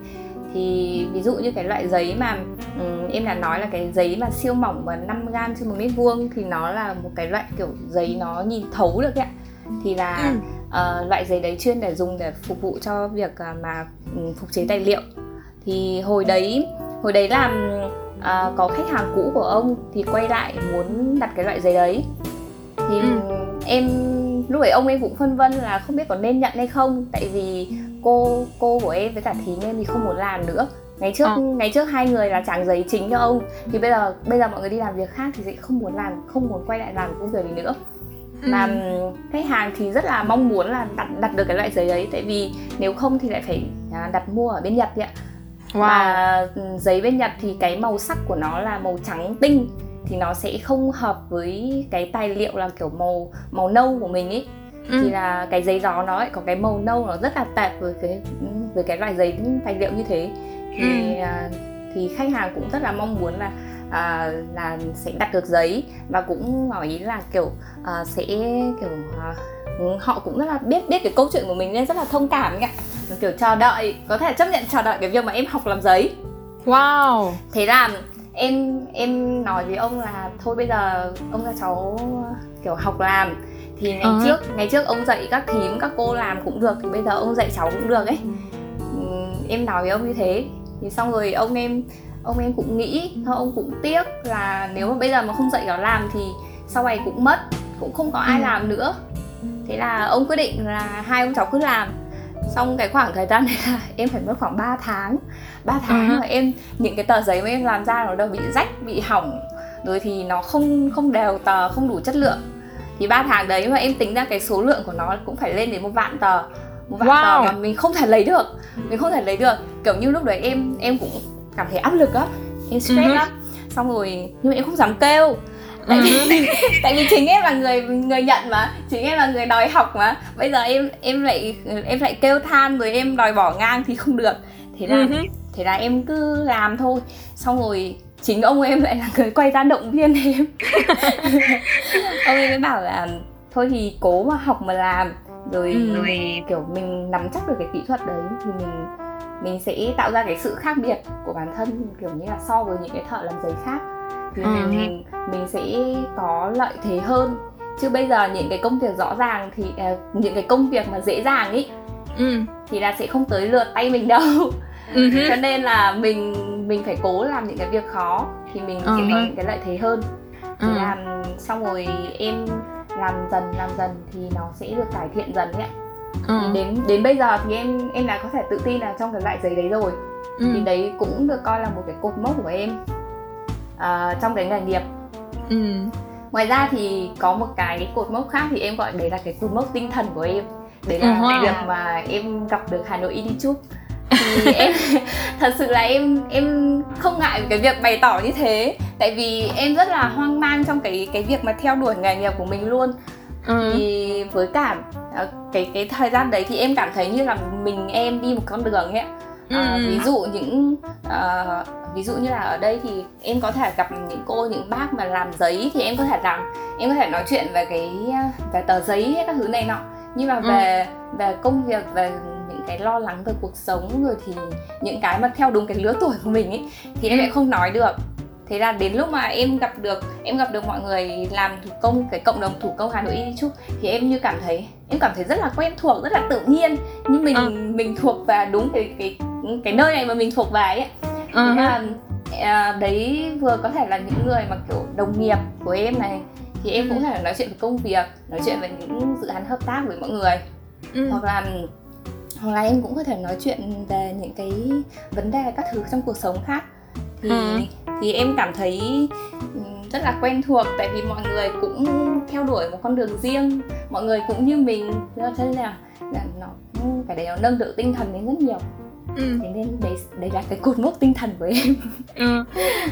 Thì ví dụ như cái loại giấy mà um, em đã nói là cái giấy mà siêu mỏng mà 5 gram trên một mét vuông thì nó là một cái loại kiểu giấy nó nhìn thấu được ạ. Thì là uh, loại giấy đấy chuyên để dùng để phục vụ cho việc uh, mà um, phục chế tài liệu. Thì hồi đấy hồi đấy là uh, có khách hàng cũ của ông thì quay lại muốn đặt cái loại giấy đấy. Thì ừ. em lúc ấy ông em cũng phân vân là không biết có nên nhận hay không. Tại vì cô cô của em với cả thím em thì không muốn làm nữa. Ngày trước à. ngày trước hai người là tráng giấy chính cho ông. Thì bây giờ bây giờ mọi người đi làm việc khác thì sẽ không muốn làm không muốn quay lại làm công việc gì nữa. Mà ừ. khách hàng thì rất là mong muốn là đặt đặt được cái loại giấy đấy. Tại vì nếu không thì lại phải à, đặt mua ở bên nhật ạ wow. và giấy bên nhật thì cái màu sắc của nó là màu trắng tinh thì nó sẽ không hợp với cái tài liệu là kiểu màu màu nâu của mình ấy ừ. thì là cái giấy gió nó lại có cái màu nâu nó rất là tệ với cái với cái loại giấy tài liệu như thế thì ừ. à, thì khách hàng cũng rất là mong muốn là à, là sẽ đặt được giấy và cũng hỏi ý là kiểu à, sẽ kiểu à, họ cũng rất là biết biết cái câu chuyện của mình nên rất là thông cảm ạ. Kiểu chờ đợi có thể chấp nhận chờ đợi cái việc mà em học làm giấy. Wow. Thế là em em nói với ông là thôi bây giờ ông cho cháu kiểu học làm. Thì ngày uh-huh. trước ngày trước ông dạy các thím các cô làm cũng được thì bây giờ ông dạy cháu cũng được ấy. Em nói với ông như thế. Thì xong rồi ông em ông em cũng nghĩ thôi ông cũng tiếc là nếu mà bây giờ mà không dạy cháu làm thì sau này cũng mất cũng không có ai ừ. làm nữa thế là ông quyết định là hai ông cháu cứ làm. Xong cái khoảng thời gian này là em phải mất khoảng 3 tháng. 3 tháng uh-huh. mà em những cái tờ giấy mà em làm ra nó đều bị rách bị hỏng. Rồi thì nó không không đều tờ không đủ chất lượng. Thì 3 tháng đấy mà em tính ra cái số lượng của nó cũng phải lên đến một vạn tờ. Một vạn wow. tờ mà mình không thể lấy được. Mình không thể lấy được. Kiểu như lúc đấy em em cũng cảm thấy áp lực á. Em stress uh-huh. lắm. Xong rồi nhưng mà em không dám kêu tại vì tại vì chính em là người người nhận mà. Chính em là người đòi học mà. Bây giờ em em lại em lại kêu than rồi em đòi bỏ ngang thì không được. Thế là uh-huh. thế là em cứ làm thôi. Xong rồi chính ông em lại là người quay ra động viên em. Ông em mới bảo là thôi thì cố mà học mà làm. Rồi ừ. rồi kiểu mình nắm chắc được cái kỹ thuật đấy thì mình mình sẽ tạo ra cái sự khác biệt của bản thân kiểu như là so với những cái thợ làm giấy khác thì ừ. mình mình sẽ có lợi thế hơn chứ bây giờ những cái công việc rõ ràng thì uh, những cái công việc mà dễ dàng ý ừ. thì là sẽ không tới lượt tay mình đâu uh-huh. cho nên là mình mình phải cố làm những cái việc khó thì mình uh-huh. sẽ có những cái lợi thế hơn thì uh-huh. làm xong rồi em làm dần làm dần thì nó sẽ được cải thiện dần ấy uh-huh. thì đến đến bây giờ thì em em đã có thể tự tin là trong cái loại giấy đấy rồi uh-huh. thì đấy cũng được coi là một cái cột mốc của em uh, trong cái nghề nghiệp. Uh-huh. ngoài ra thì có một cái cột mốc khác thì em gọi đấy là cái cột mốc tinh thần của em. Đấy là uh-huh. việc mà em gặp được Hà Nội Iditube thì em thật sự là em em không ngại cái việc bày tỏ như thế. Tại vì em rất là hoang mang trong cái cái việc mà theo đuổi nghề nghiệp của mình luôn. Ừ. thì với cả ờ, cái cái thời gian đấy thì em cảm thấy như là mình em đi một con đường ấy À, ví dụ những uh, ví dụ như là ở đây thì em có thể gặp những cô những bác mà làm giấy thì em có thể làm em có thể nói chuyện về cái về tờ giấy hay các thứ này nọ. Nhưng mà về ừ. về công việc về những cái lo lắng về cuộc sống rồi thì những cái mà theo đúng cái lứa tuổi của mình ấy thì em lại không nói được. Thế là đến lúc mà em gặp được em gặp được mọi người làm thủ công cái cộng đồng thủ công Hà Nội đi chút thì em như cảm thấy em cảm thấy rất là quen thuộc rất là tự nhiên. Nhưng mình à. mình thuộc về đúng cái cái cái nơi này mà mình thuộc về ấy uh-huh. thế là à, đấy vừa có thể là những người mà kiểu đồng nghiệp của em này thì em cũng có thể nói chuyện về công việc nói chuyện về những dự án hợp tác với mọi người ừ. hoặc là hoặc là em cũng có thể nói chuyện về những cái vấn đề các thứ trong cuộc sống khác thì ừ. thì em cảm thấy rất là quen thuộc tại vì mọi người cũng theo đuổi một con đường riêng mọi người cũng như mình cho nên là, là nó cái đấy nó nâng đỡ tinh thần lên rất nhiều ừ. thế nên đấy đấy là cái cột mốc tinh thần của em ừ.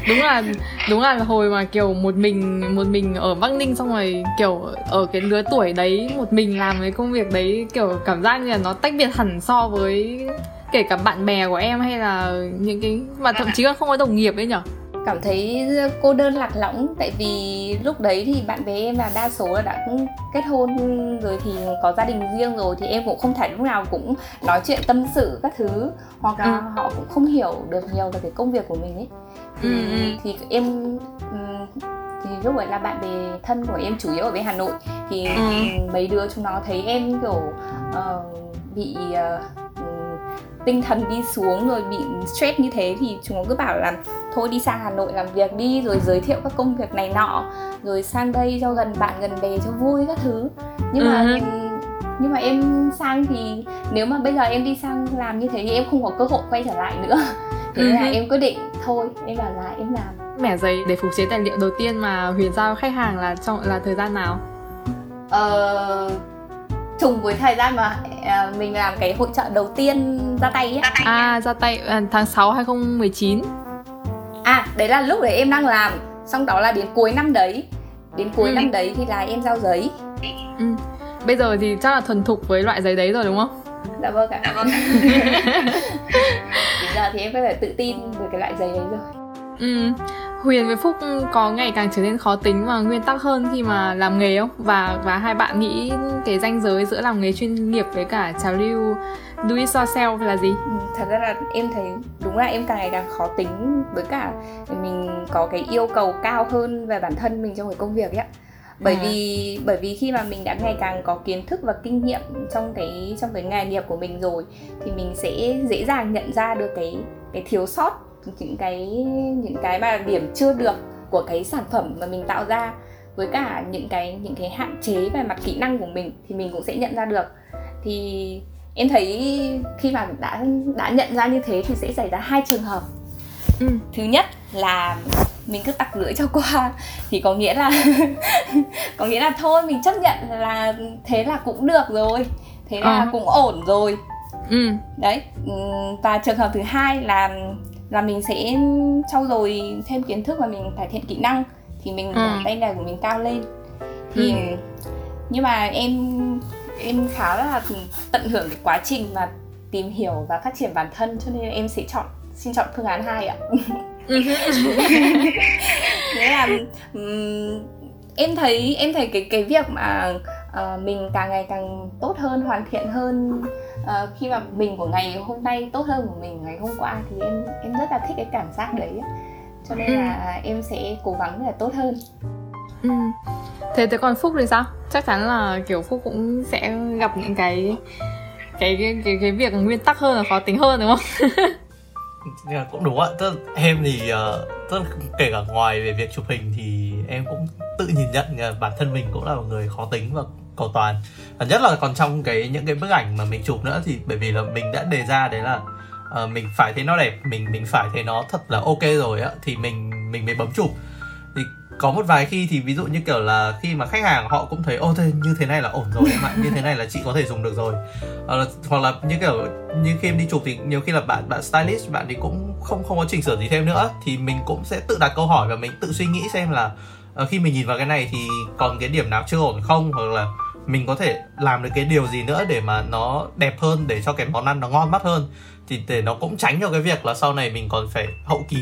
đúng là đúng là hồi mà kiểu một mình một mình ở bắc ninh xong rồi kiểu ở cái lứa tuổi đấy một mình làm cái công việc đấy kiểu cảm giác như là nó tách biệt hẳn so với kể cả bạn bè của em hay là những cái mà thậm chí là không có đồng nghiệp ấy nhở cảm thấy cô đơn lạc lõng tại vì lúc đấy thì bạn bè em là đa số là đã kết hôn rồi thì có gia đình riêng rồi thì em cũng không thể lúc nào cũng nói chuyện tâm sự các thứ hoặc là ừ. họ cũng không hiểu được nhiều về cái công việc của mình ấy thì, ừ. ừ. thì em thì lúc ấy là bạn bè thân của em chủ yếu ở bên Hà Nội thì ừ. mấy đứa chúng nó thấy em kiểu uh, bị uh, tinh thần đi xuống rồi bị stress như thế thì chúng nó cứ bảo là thôi đi sang Hà Nội làm việc đi rồi giới thiệu các công việc này nọ rồi sang đây cho gần bạn gần bè cho vui các thứ nhưng mà uh-huh. nhưng mà em sang thì nếu mà bây giờ em đi sang làm như thế thì em không có cơ hội quay trở lại nữa thế uh-huh. là em quyết định thôi em bảo là em làm mẻ giấy để phục chế tài liệu đầu tiên mà huyền giao khách hàng là trong là thời gian nào ờ trùng với thời gian mà uh, mình làm cái hội trợ đầu tiên ra tay ấy. À ra tay uh, tháng 6 2019. À đấy là lúc đấy em đang làm, xong đó là đến cuối năm đấy. Đến cuối ừ. năm đấy thì là em giao giấy. Ừ. Bây giờ thì chắc là thuần thục với loại giấy đấy rồi đúng không? Dạ vâng ạ. Dạ vâng. Bây giờ thì em có thể tự tin với cái loại giấy đấy rồi. Ừ. Huyền với Phúc có ngày càng trở nên khó tính và nguyên tắc hơn khi mà làm nghề không? Và và hai bạn nghĩ cái ranh giới giữa làm nghề chuyên nghiệp với cả trào lưu do it yourself là gì? Ừ, thật ra là em thấy đúng là em càng ngày càng khó tính với cả mình có cái yêu cầu cao hơn về bản thân mình trong cái công việc ấy bởi à. vì bởi vì khi mà mình đã ngày càng có kiến thức và kinh nghiệm trong cái trong cái nghề nghiệp của mình rồi thì mình sẽ dễ dàng nhận ra được cái cái thiếu sót những cái những cái mà điểm chưa được của cái sản phẩm mà mình tạo ra với cả những cái những cái hạn chế về mặt kỹ năng của mình thì mình cũng sẽ nhận ra được thì em thấy khi mà đã đã nhận ra như thế thì sẽ xảy ra hai trường hợp ừ. thứ nhất là mình cứ tặc lưỡi cho qua thì có nghĩa là có nghĩa là thôi mình chấp nhận là thế là cũng được rồi thế là à. cũng ổn rồi ừ. đấy và trường hợp thứ hai là là mình sẽ trau dồi thêm kiến thức và mình cải thiện kỹ năng thì mình ừ. tay nghề của mình cao lên thì ừ. nhưng mà em em khá là tận hưởng cái quá trình mà tìm hiểu và phát triển bản thân cho nên em sẽ chọn xin chọn phương án hai ạ thế là um, em thấy em thấy cái cái việc mà uh, mình càng ngày càng tốt hơn hoàn thiện hơn. Uh, khi mà mình của ngày hôm nay tốt hơn của mình ngày hôm qua thì em em rất là thích cái cảm giác đấy. Cho nên là ừ. em sẽ cố gắng để tốt hơn. Ừ. thế thế còn phúc thì sao? Chắc chắn là kiểu phúc cũng sẽ gặp những cái cái cái cái, cái việc nguyên tắc hơn là khó tính hơn đúng không? Cũng đúng ạ. Tức là em thì uh, tức là kể cả ngoài về việc chụp hình thì em cũng tự nhìn nhận bản thân mình cũng là một người khó tính và cầu toàn. Và nhất là còn trong cái những cái bức ảnh mà mình chụp nữa thì bởi vì là mình đã đề ra đấy là uh, mình phải thấy nó đẹp mình mình phải thấy nó thật là ok rồi á thì mình mình mới bấm chụp. Thì có một vài khi thì ví dụ như kiểu là khi mà khách hàng họ cũng thấy ô thế như thế này là ổn rồi em ạ như thế này là chị có thể dùng được rồi. Uh, hoặc là như kiểu như khi em đi chụp thì nhiều khi là bạn bạn stylist bạn thì cũng không không có chỉnh sửa gì thêm nữa thì mình cũng sẽ tự đặt câu hỏi và mình tự suy nghĩ xem là uh, khi mình nhìn vào cái này thì còn cái điểm nào chưa ổn không? Hoặc là mình có thể làm được cái điều gì nữa để mà nó đẹp hơn để cho cái món ăn nó ngon mắt hơn? Thì để nó cũng tránh cho cái việc là sau này mình còn phải hậu kỳ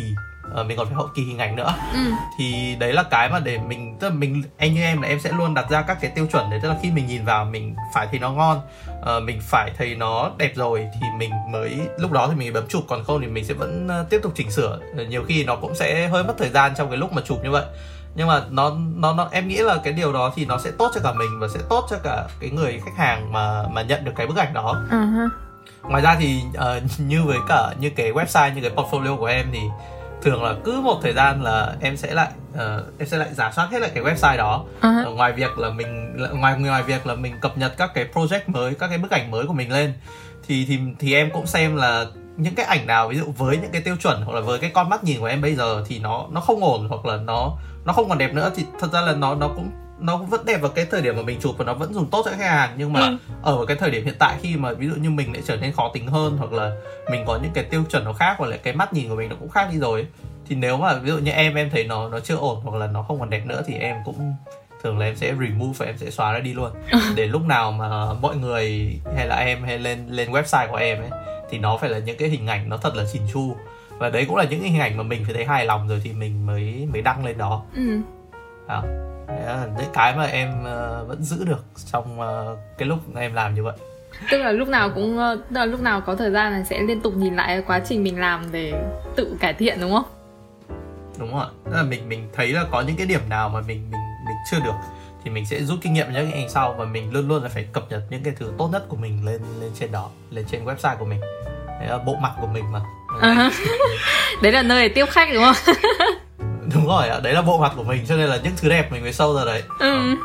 uh, mình còn phải hậu kỳ hình ảnh nữa. Ừ. thì đấy là cái mà để mình tức là mình anh như em là em sẽ luôn đặt ra các cái tiêu chuẩn để tức là khi mình nhìn vào mình phải thấy nó ngon uh, mình phải thấy nó đẹp rồi thì mình mới lúc đó thì mình bấm chụp còn không thì mình sẽ vẫn uh, tiếp tục chỉnh sửa. Nhiều khi nó cũng sẽ hơi mất thời gian trong cái lúc mà chụp như vậy nhưng mà nó nó nó em nghĩ là cái điều đó thì nó sẽ tốt cho cả mình và sẽ tốt cho cả cái người khách hàng mà mà nhận được cái bức ảnh đó uh-huh. ngoài ra thì uh, như với cả như cái website như cái portfolio của em thì thường là cứ một thời gian là em sẽ lại uh, em sẽ lại giả soát hết lại cái website đó uh-huh. uh, ngoài việc là mình ngoài ngoài việc là mình cập nhật các cái project mới các cái bức ảnh mới của mình lên thì thì thì em cũng xem là những cái ảnh nào ví dụ với những cái tiêu chuẩn hoặc là với cái con mắt nhìn của em bây giờ thì nó nó không ổn hoặc là nó nó không còn đẹp nữa thì thật ra là nó nó cũng nó cũng vẫn đẹp vào cái thời điểm mà mình chụp và nó vẫn dùng tốt cho khách hàng. Nhưng mà ừ. ở cái thời điểm hiện tại khi mà ví dụ như mình lại trở nên khó tính hơn hoặc là mình có những cái tiêu chuẩn nó khác hoặc là cái mắt nhìn của mình nó cũng khác đi rồi thì nếu mà ví dụ như em em thấy nó nó chưa ổn hoặc là nó không còn đẹp nữa thì em cũng thường là em sẽ remove và em sẽ xóa ra đi luôn. Để lúc nào mà mọi người hay là em hay lên lên website của em ấy thì nó phải là những cái hình ảnh nó thật là chỉnh chu. Và đấy cũng là những hình ảnh mà mình phải thấy hài lòng rồi thì mình mới mới đăng lên đó. Ừ. à, đấy là những cái mà em uh, vẫn giữ được trong uh, cái lúc em làm như vậy. Tức là lúc nào cũng uh, tức là lúc nào có thời gian là sẽ liên tục nhìn lại quá trình mình làm để tự cải thiện đúng không? Đúng rồi. Tức là mình mình thấy là có những cái điểm nào mà mình mình mình chưa được thì mình sẽ rút kinh nghiệm những cái sau và mình luôn luôn là phải cập nhật những cái thứ tốt nhất của mình lên lên trên đó lên trên website của mình. Đấy là bộ mặt của mình mà. Uh-huh. đấy. Là nơi để tiếp khách đúng không? Đúng rồi đấy là bộ mặt của mình cho nên là những thứ đẹp mình mới sâu ra đấy. Ừ.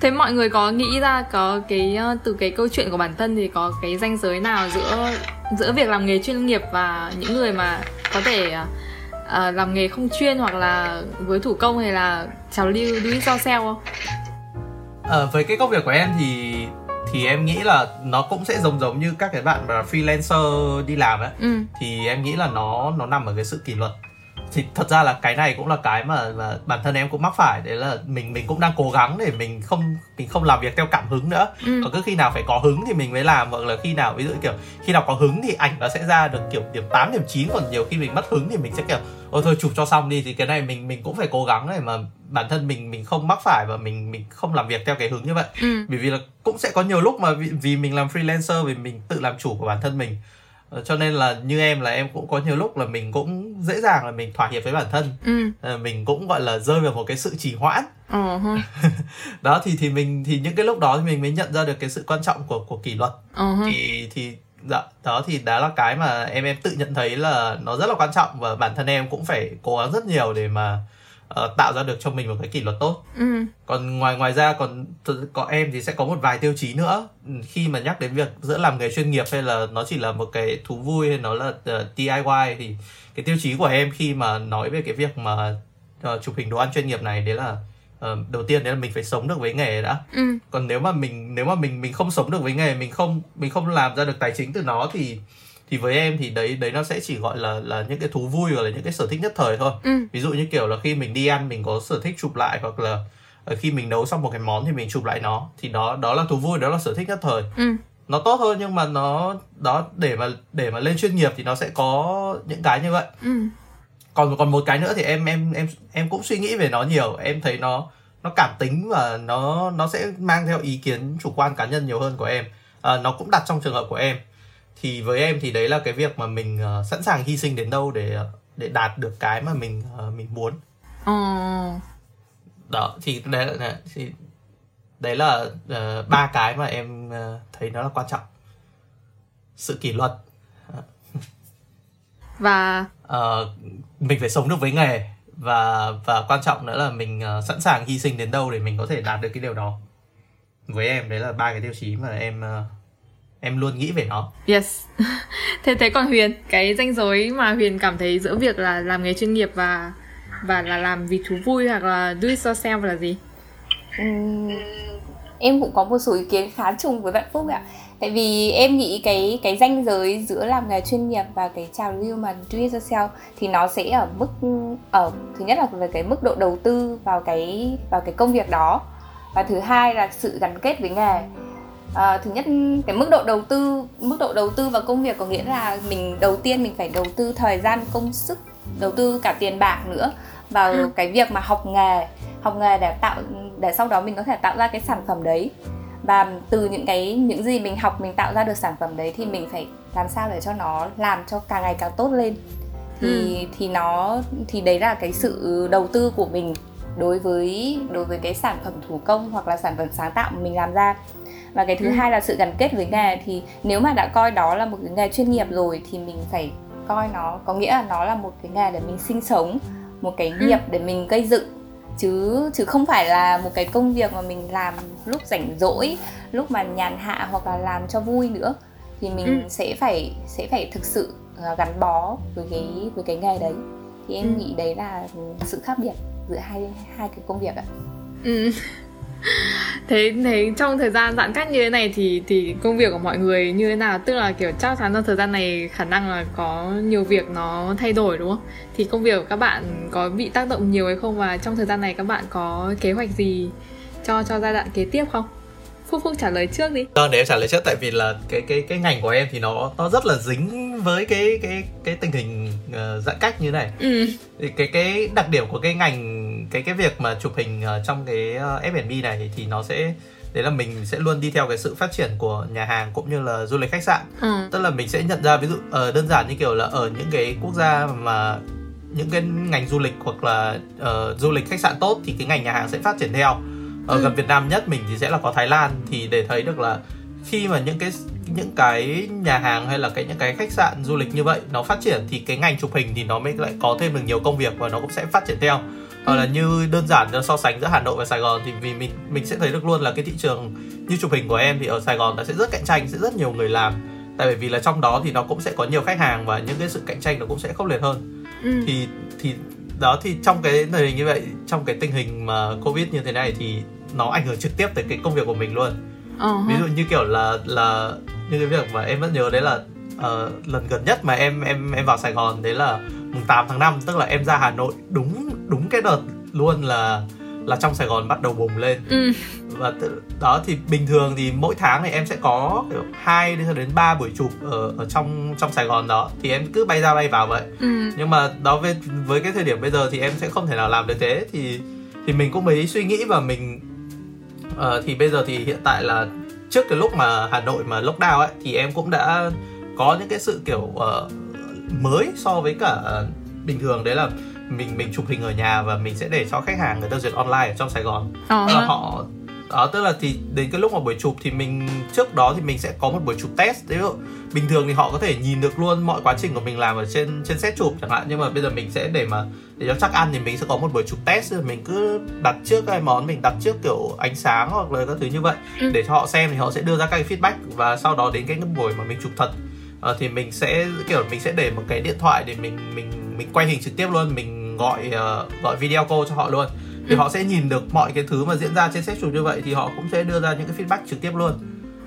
thế mọi người có nghĩ ra có cái ờ, từ cái câu chuyện của bản thân thì có cái ranh giới nào giữa giữa việc làm nghề chuyên nghiệp và những người mà có thể uh, làm nghề không chuyên hoặc là với thủ công hay là trào lưu do it yourself không? À, với cái công việc của em thì thì em nghĩ là nó cũng sẽ giống giống như các cái bạn mà freelancer đi làm ấy ừ. thì em nghĩ là nó nó nằm ở cái sự kỷ luật thì thật ra là cái này cũng là cái mà, mà bản thân em cũng mắc phải. Đấy là mình mình cũng đang cố gắng để mình không mình không làm việc theo cảm hứng nữa. Ừ. còn cứ khi nào phải có hứng thì mình mới làm. Hoặc là khi nào ví dụ kiểu khi nào có hứng thì ảnh nó sẽ ra được kiểu điểm 8 điểm 9 còn nhiều khi mình mất hứng thì mình sẽ kiểu ôi thôi chụp cho xong đi. Thì cái này mình mình cũng phải cố gắng để mà bản thân mình mình không mắc phải và mình mình không làm việc theo cái hướng như vậy. Ừ. bởi vì là cũng sẽ có nhiều lúc mà vì, vì mình làm freelancer vì mình tự làm chủ của bản thân mình cho nên là như em là em cũng có nhiều lúc là mình cũng dễ dàng là mình thỏa hiệp với bản thân ừ. Ờ, mình cũng gọi là rơi vào một cái sự trì hoãn uh-huh. đó thì thì mình thì những cái lúc đó thì mình mới nhận ra được cái sự quan trọng của của kỷ luật uh-huh. thì thì dạ đó thì đó là cái mà em em tự nhận thấy là nó rất là quan trọng và bản thân em cũng phải cố gắng rất nhiều để mà uh, tạo ra được cho mình một cái kỷ luật tốt ừ. còn ngoài ngoài ra còn có em thì sẽ có một vài tiêu chí nữa ừ, khi mà nhắc đến việc giữa làm nghề chuyên nghiệp hay là nó chỉ là một cái thú vui hay nó là uh, ờ, DIY thì cái tiêu chí của em khi mà nói về cái việc mà uh, chụp hình đồ ăn chuyên nghiệp này đấy là uh, đầu tiên đấy là mình phải sống được với nghề đã ừ. còn nếu mà mình nếu mà mình mình không sống được với nghề mình không mình không làm ra được tài chính từ nó thì thì với em thì đấy đấy nó sẽ chỉ gọi là là những cái thú vui hoặc là những cái sở thích nhất thời thôi ừ. ví dụ như kiểu là khi mình đi ăn mình có sở thích chụp lại hoặc là ờ, khi mình nấu xong một cái món thì mình chụp lại nó thì đó đó là thú vui đó là sở thích nhất thời ừ. nó tốt hơn nhưng mà nó đó để mà để mà lên chuyên nghiệp thì nó sẽ có những cái như vậy ừ. còn còn một cái nữa thì em em em em cũng suy nghĩ về nó nhiều em thấy nó nó cảm tính và nó nó sẽ mang theo ý kiến chủ quan cá nhân nhiều hơn của em à, nó cũng đặt trong trường hợp của em thì với em thì đấy là cái việc mà mình uh, sẵn sàng hy sinh đến đâu để để đạt được cái mà mình uh, mình muốn. Ừ. đó thì đấy là thì đấy là uh, ba cái mà em uh, thấy nó là quan trọng. Sự kỷ luật. Và uh, mình phải sống được với nghề. Và và quan trọng nữa là mình uh, sẵn sàng hy sinh đến đâu để mình có thể đạt được cái điều đó. Với em đấy là ba cái tiêu chí mà em uh, em luôn nghĩ về nó. Yes. Thế thế còn huyền cái danh giới mà huyền cảm thấy giữa việc là làm nghề chuyên nghiệp và và là làm vì thú vui hoặc là do it yourself là gì? Uhm, em cũng có một số ý kiến khá trùng với bạn phúc ạ. Tại vì em nghĩ cái cái danh giới giữa làm nghề chuyên nghiệp và cái trào lưu mà do it yourself thì nó sẽ ở mức ở thứ nhất là về cái mức độ đầu tư vào cái vào cái công việc đó. Và thứ hai là sự gắn kết với nghề à, thứ nhất cái mức độ đầu tư mức độ đầu tư vào công việc có nghĩa là mình đầu tiên mình phải đầu tư thời gian công sức đầu tư cả tiền bạc nữa vào ừ. cái việc mà học nghề học nghề để tạo để sau đó mình có thể tạo ra cái sản phẩm đấy và từ những cái những gì mình học mình tạo ra được sản phẩm đấy thì mình phải làm sao để cho nó làm cho càng ngày càng tốt lên thì ừ. thì nó thì đấy là cái sự đầu tư của mình đối với đối với cái sản phẩm thủ công hoặc là sản phẩm sáng tạo mình làm ra và cái thứ ừ. hai là sự gắn kết với nghề thì nếu mà đã coi đó là một cái nghề chuyên nghiệp rồi thì mình phải coi nó có nghĩa là nó là một cái nghề để mình sinh sống một cái ừ. nghiệp ừ. để mình gây dựng chứ chứ không phải là một cái công việc mà mình làm lúc rảnh rỗi lúc mà nhàn hạ hoặc là làm cho vui nữa thì mình ừ. sẽ phải sẽ phải thực sự uh, gắn bó với cái với cái nghề đấy thì em ừ. nghĩ đấy là sự khác biệt giữa hai hai cái công việc ạ ừ. thế thế trong thời gian giãn cách như thế này thì thì công việc của mọi người như thế nào tức là kiểu chắc chắn trong thời gian này khả năng là có nhiều việc nó thay đổi đúng không thì công việc của các bạn có bị tác động nhiều hay không và trong thời gian này các bạn có kế hoạch gì cho cho giai đoạn kế tiếp không Phúc Phúc trả lời trước đi. Vâng, để em trả lời trước tại vì là cái cái cái ngành của em thì nó nó rất là dính với cái cái cái tình hình uh, giãn cách như này. Ừ. Thì cái cái đặc điểm của cái ngành cái cái việc mà chụp hình uh, trong cái uh, F&B này thì nó sẽ đấy là mình sẽ luôn đi theo cái sự phát triển của nhà hàng cũng như là du lịch khách sạn. Ừ. Tức là mình sẽ nhận ra ví dụ uh, đơn giản như kiểu là ở những cái quốc gia mà những cái ngành du lịch hoặc là uh, du lịch khách sạn tốt thì cái ngành nhà hàng sẽ phát triển theo ở ừ. gần Việt Nam nhất mình thì sẽ là có Thái Lan thì để thấy được là khi mà những cái những cái nhà hàng hay là cái những cái khách sạn du lịch như vậy nó phát triển thì cái ngành chụp hình thì nó mới lại có thêm được nhiều công việc và nó cũng sẽ phát triển theo hoặc là ừ. như đơn giản so sánh giữa Hà Nội và Sài Gòn thì vì mình mình sẽ thấy được luôn là cái thị trường như chụp hình của em thì ở Sài Gòn nó sẽ rất cạnh tranh sẽ rất nhiều người làm tại vì là trong đó thì nó cũng sẽ có nhiều khách hàng và những cái sự cạnh tranh nó cũng sẽ khốc liệt hơn ừ. thì thì đó thì trong cái tình hình như vậy trong cái tình hình mà covid như thế này thì nó ảnh hưởng trực tiếp tới cái công việc của mình luôn uh-huh. ví dụ như kiểu là là như cái việc mà em vẫn nhớ đấy là uh, lần gần nhất mà em em em vào Sài Gòn đấy là mùng 8 tháng 5 tức là em ra Hà Nội đúng đúng cái đợt luôn là là trong Sài Gòn bắt đầu bùng lên ừ. và tự, đó thì bình thường thì mỗi tháng thì em sẽ có hai đến ba buổi chụp ở ở trong trong Sài Gòn đó thì em cứ bay ra bay vào vậy ừ. nhưng mà đó với với cái thời điểm bây giờ thì em sẽ không thể nào làm được thế thì thì mình cũng mới suy nghĩ và mình uh, thì bây giờ thì hiện tại là trước cái lúc mà Hà Nội mà lockdown ấy thì em cũng đã có những cái sự kiểu uh, mới so với cả uh, bình thường. Đấy là mình mình chụp hình ở nhà và mình sẽ để cho khách hàng người ta duyệt online ở trong Sài Gòn. Uh-huh. là họ đó tức là thì đến cái lúc mà buổi chụp thì mình trước đó thì mình sẽ có một buổi chụp test. Dụ bình thường thì họ có thể nhìn được luôn mọi quá trình của mình làm ở trên trên set chụp chẳng hạn nhưng mà bây giờ mình sẽ để mà để cho chắc ăn thì mình sẽ có một buổi chụp test. Mình cứ đặt trước cái món mình đặt trước kiểu ánh sáng hoặc là các thứ như vậy ừ. để cho họ xem thì họ sẽ đưa ra các cái feedback và sau đó đến cái buổi mà mình chụp thật uh, thì mình sẽ kiểu mình sẽ để một cái điện thoại để mình mình mình quay hình trực tiếp luôn mình gọi uh, gọi video call cho họ luôn thì ừ. họ sẽ nhìn được mọi cái thứ mà diễn ra trên set chụp như vậy thì họ cũng sẽ đưa ra những cái feedback trực tiếp luôn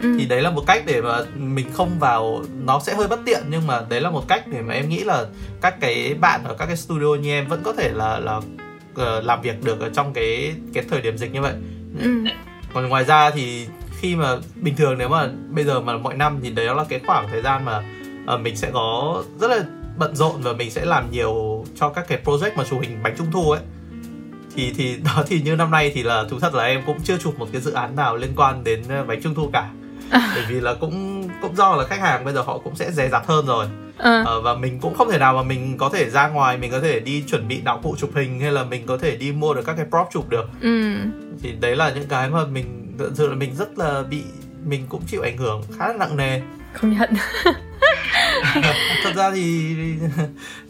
ừ. thì đấy là một cách để mà mình không vào nó sẽ hơi bất tiện nhưng mà đấy là một cách để mà em nghĩ là các cái bạn ở các cái studio như em vẫn có thể là là uh, làm việc được ở trong cái cái thời điểm dịch như vậy ừ. còn ngoài ra thì khi mà bình thường nếu mà bây giờ mà mọi năm thì đấy là cái khoảng thời gian mà uh, mình sẽ có rất là bận rộn và mình sẽ làm nhiều cho các cái project mà chụp hình bánh trung thu ấy. Thì thì đó thì như năm nay thì là thú thật là em cũng chưa chụp một cái dự án nào liên quan đến ờ, bánh trung thu cả. Bởi vì là cũng cũng do là khách hàng bây giờ họ cũng sẽ dè dặt hơn rồi. À. ờ, và mình cũng không thể nào mà mình có thể ra ngoài mình có thể đi chuẩn bị đạo cụ chụp hình hay là mình có thể đi mua được các cái prop chụp được. Ừ. thì đấy là những cái mà mình sự là mình rất là bị mình cũng chịu ảnh hưởng khá là nặng nề. Không nhận. Thật ra thì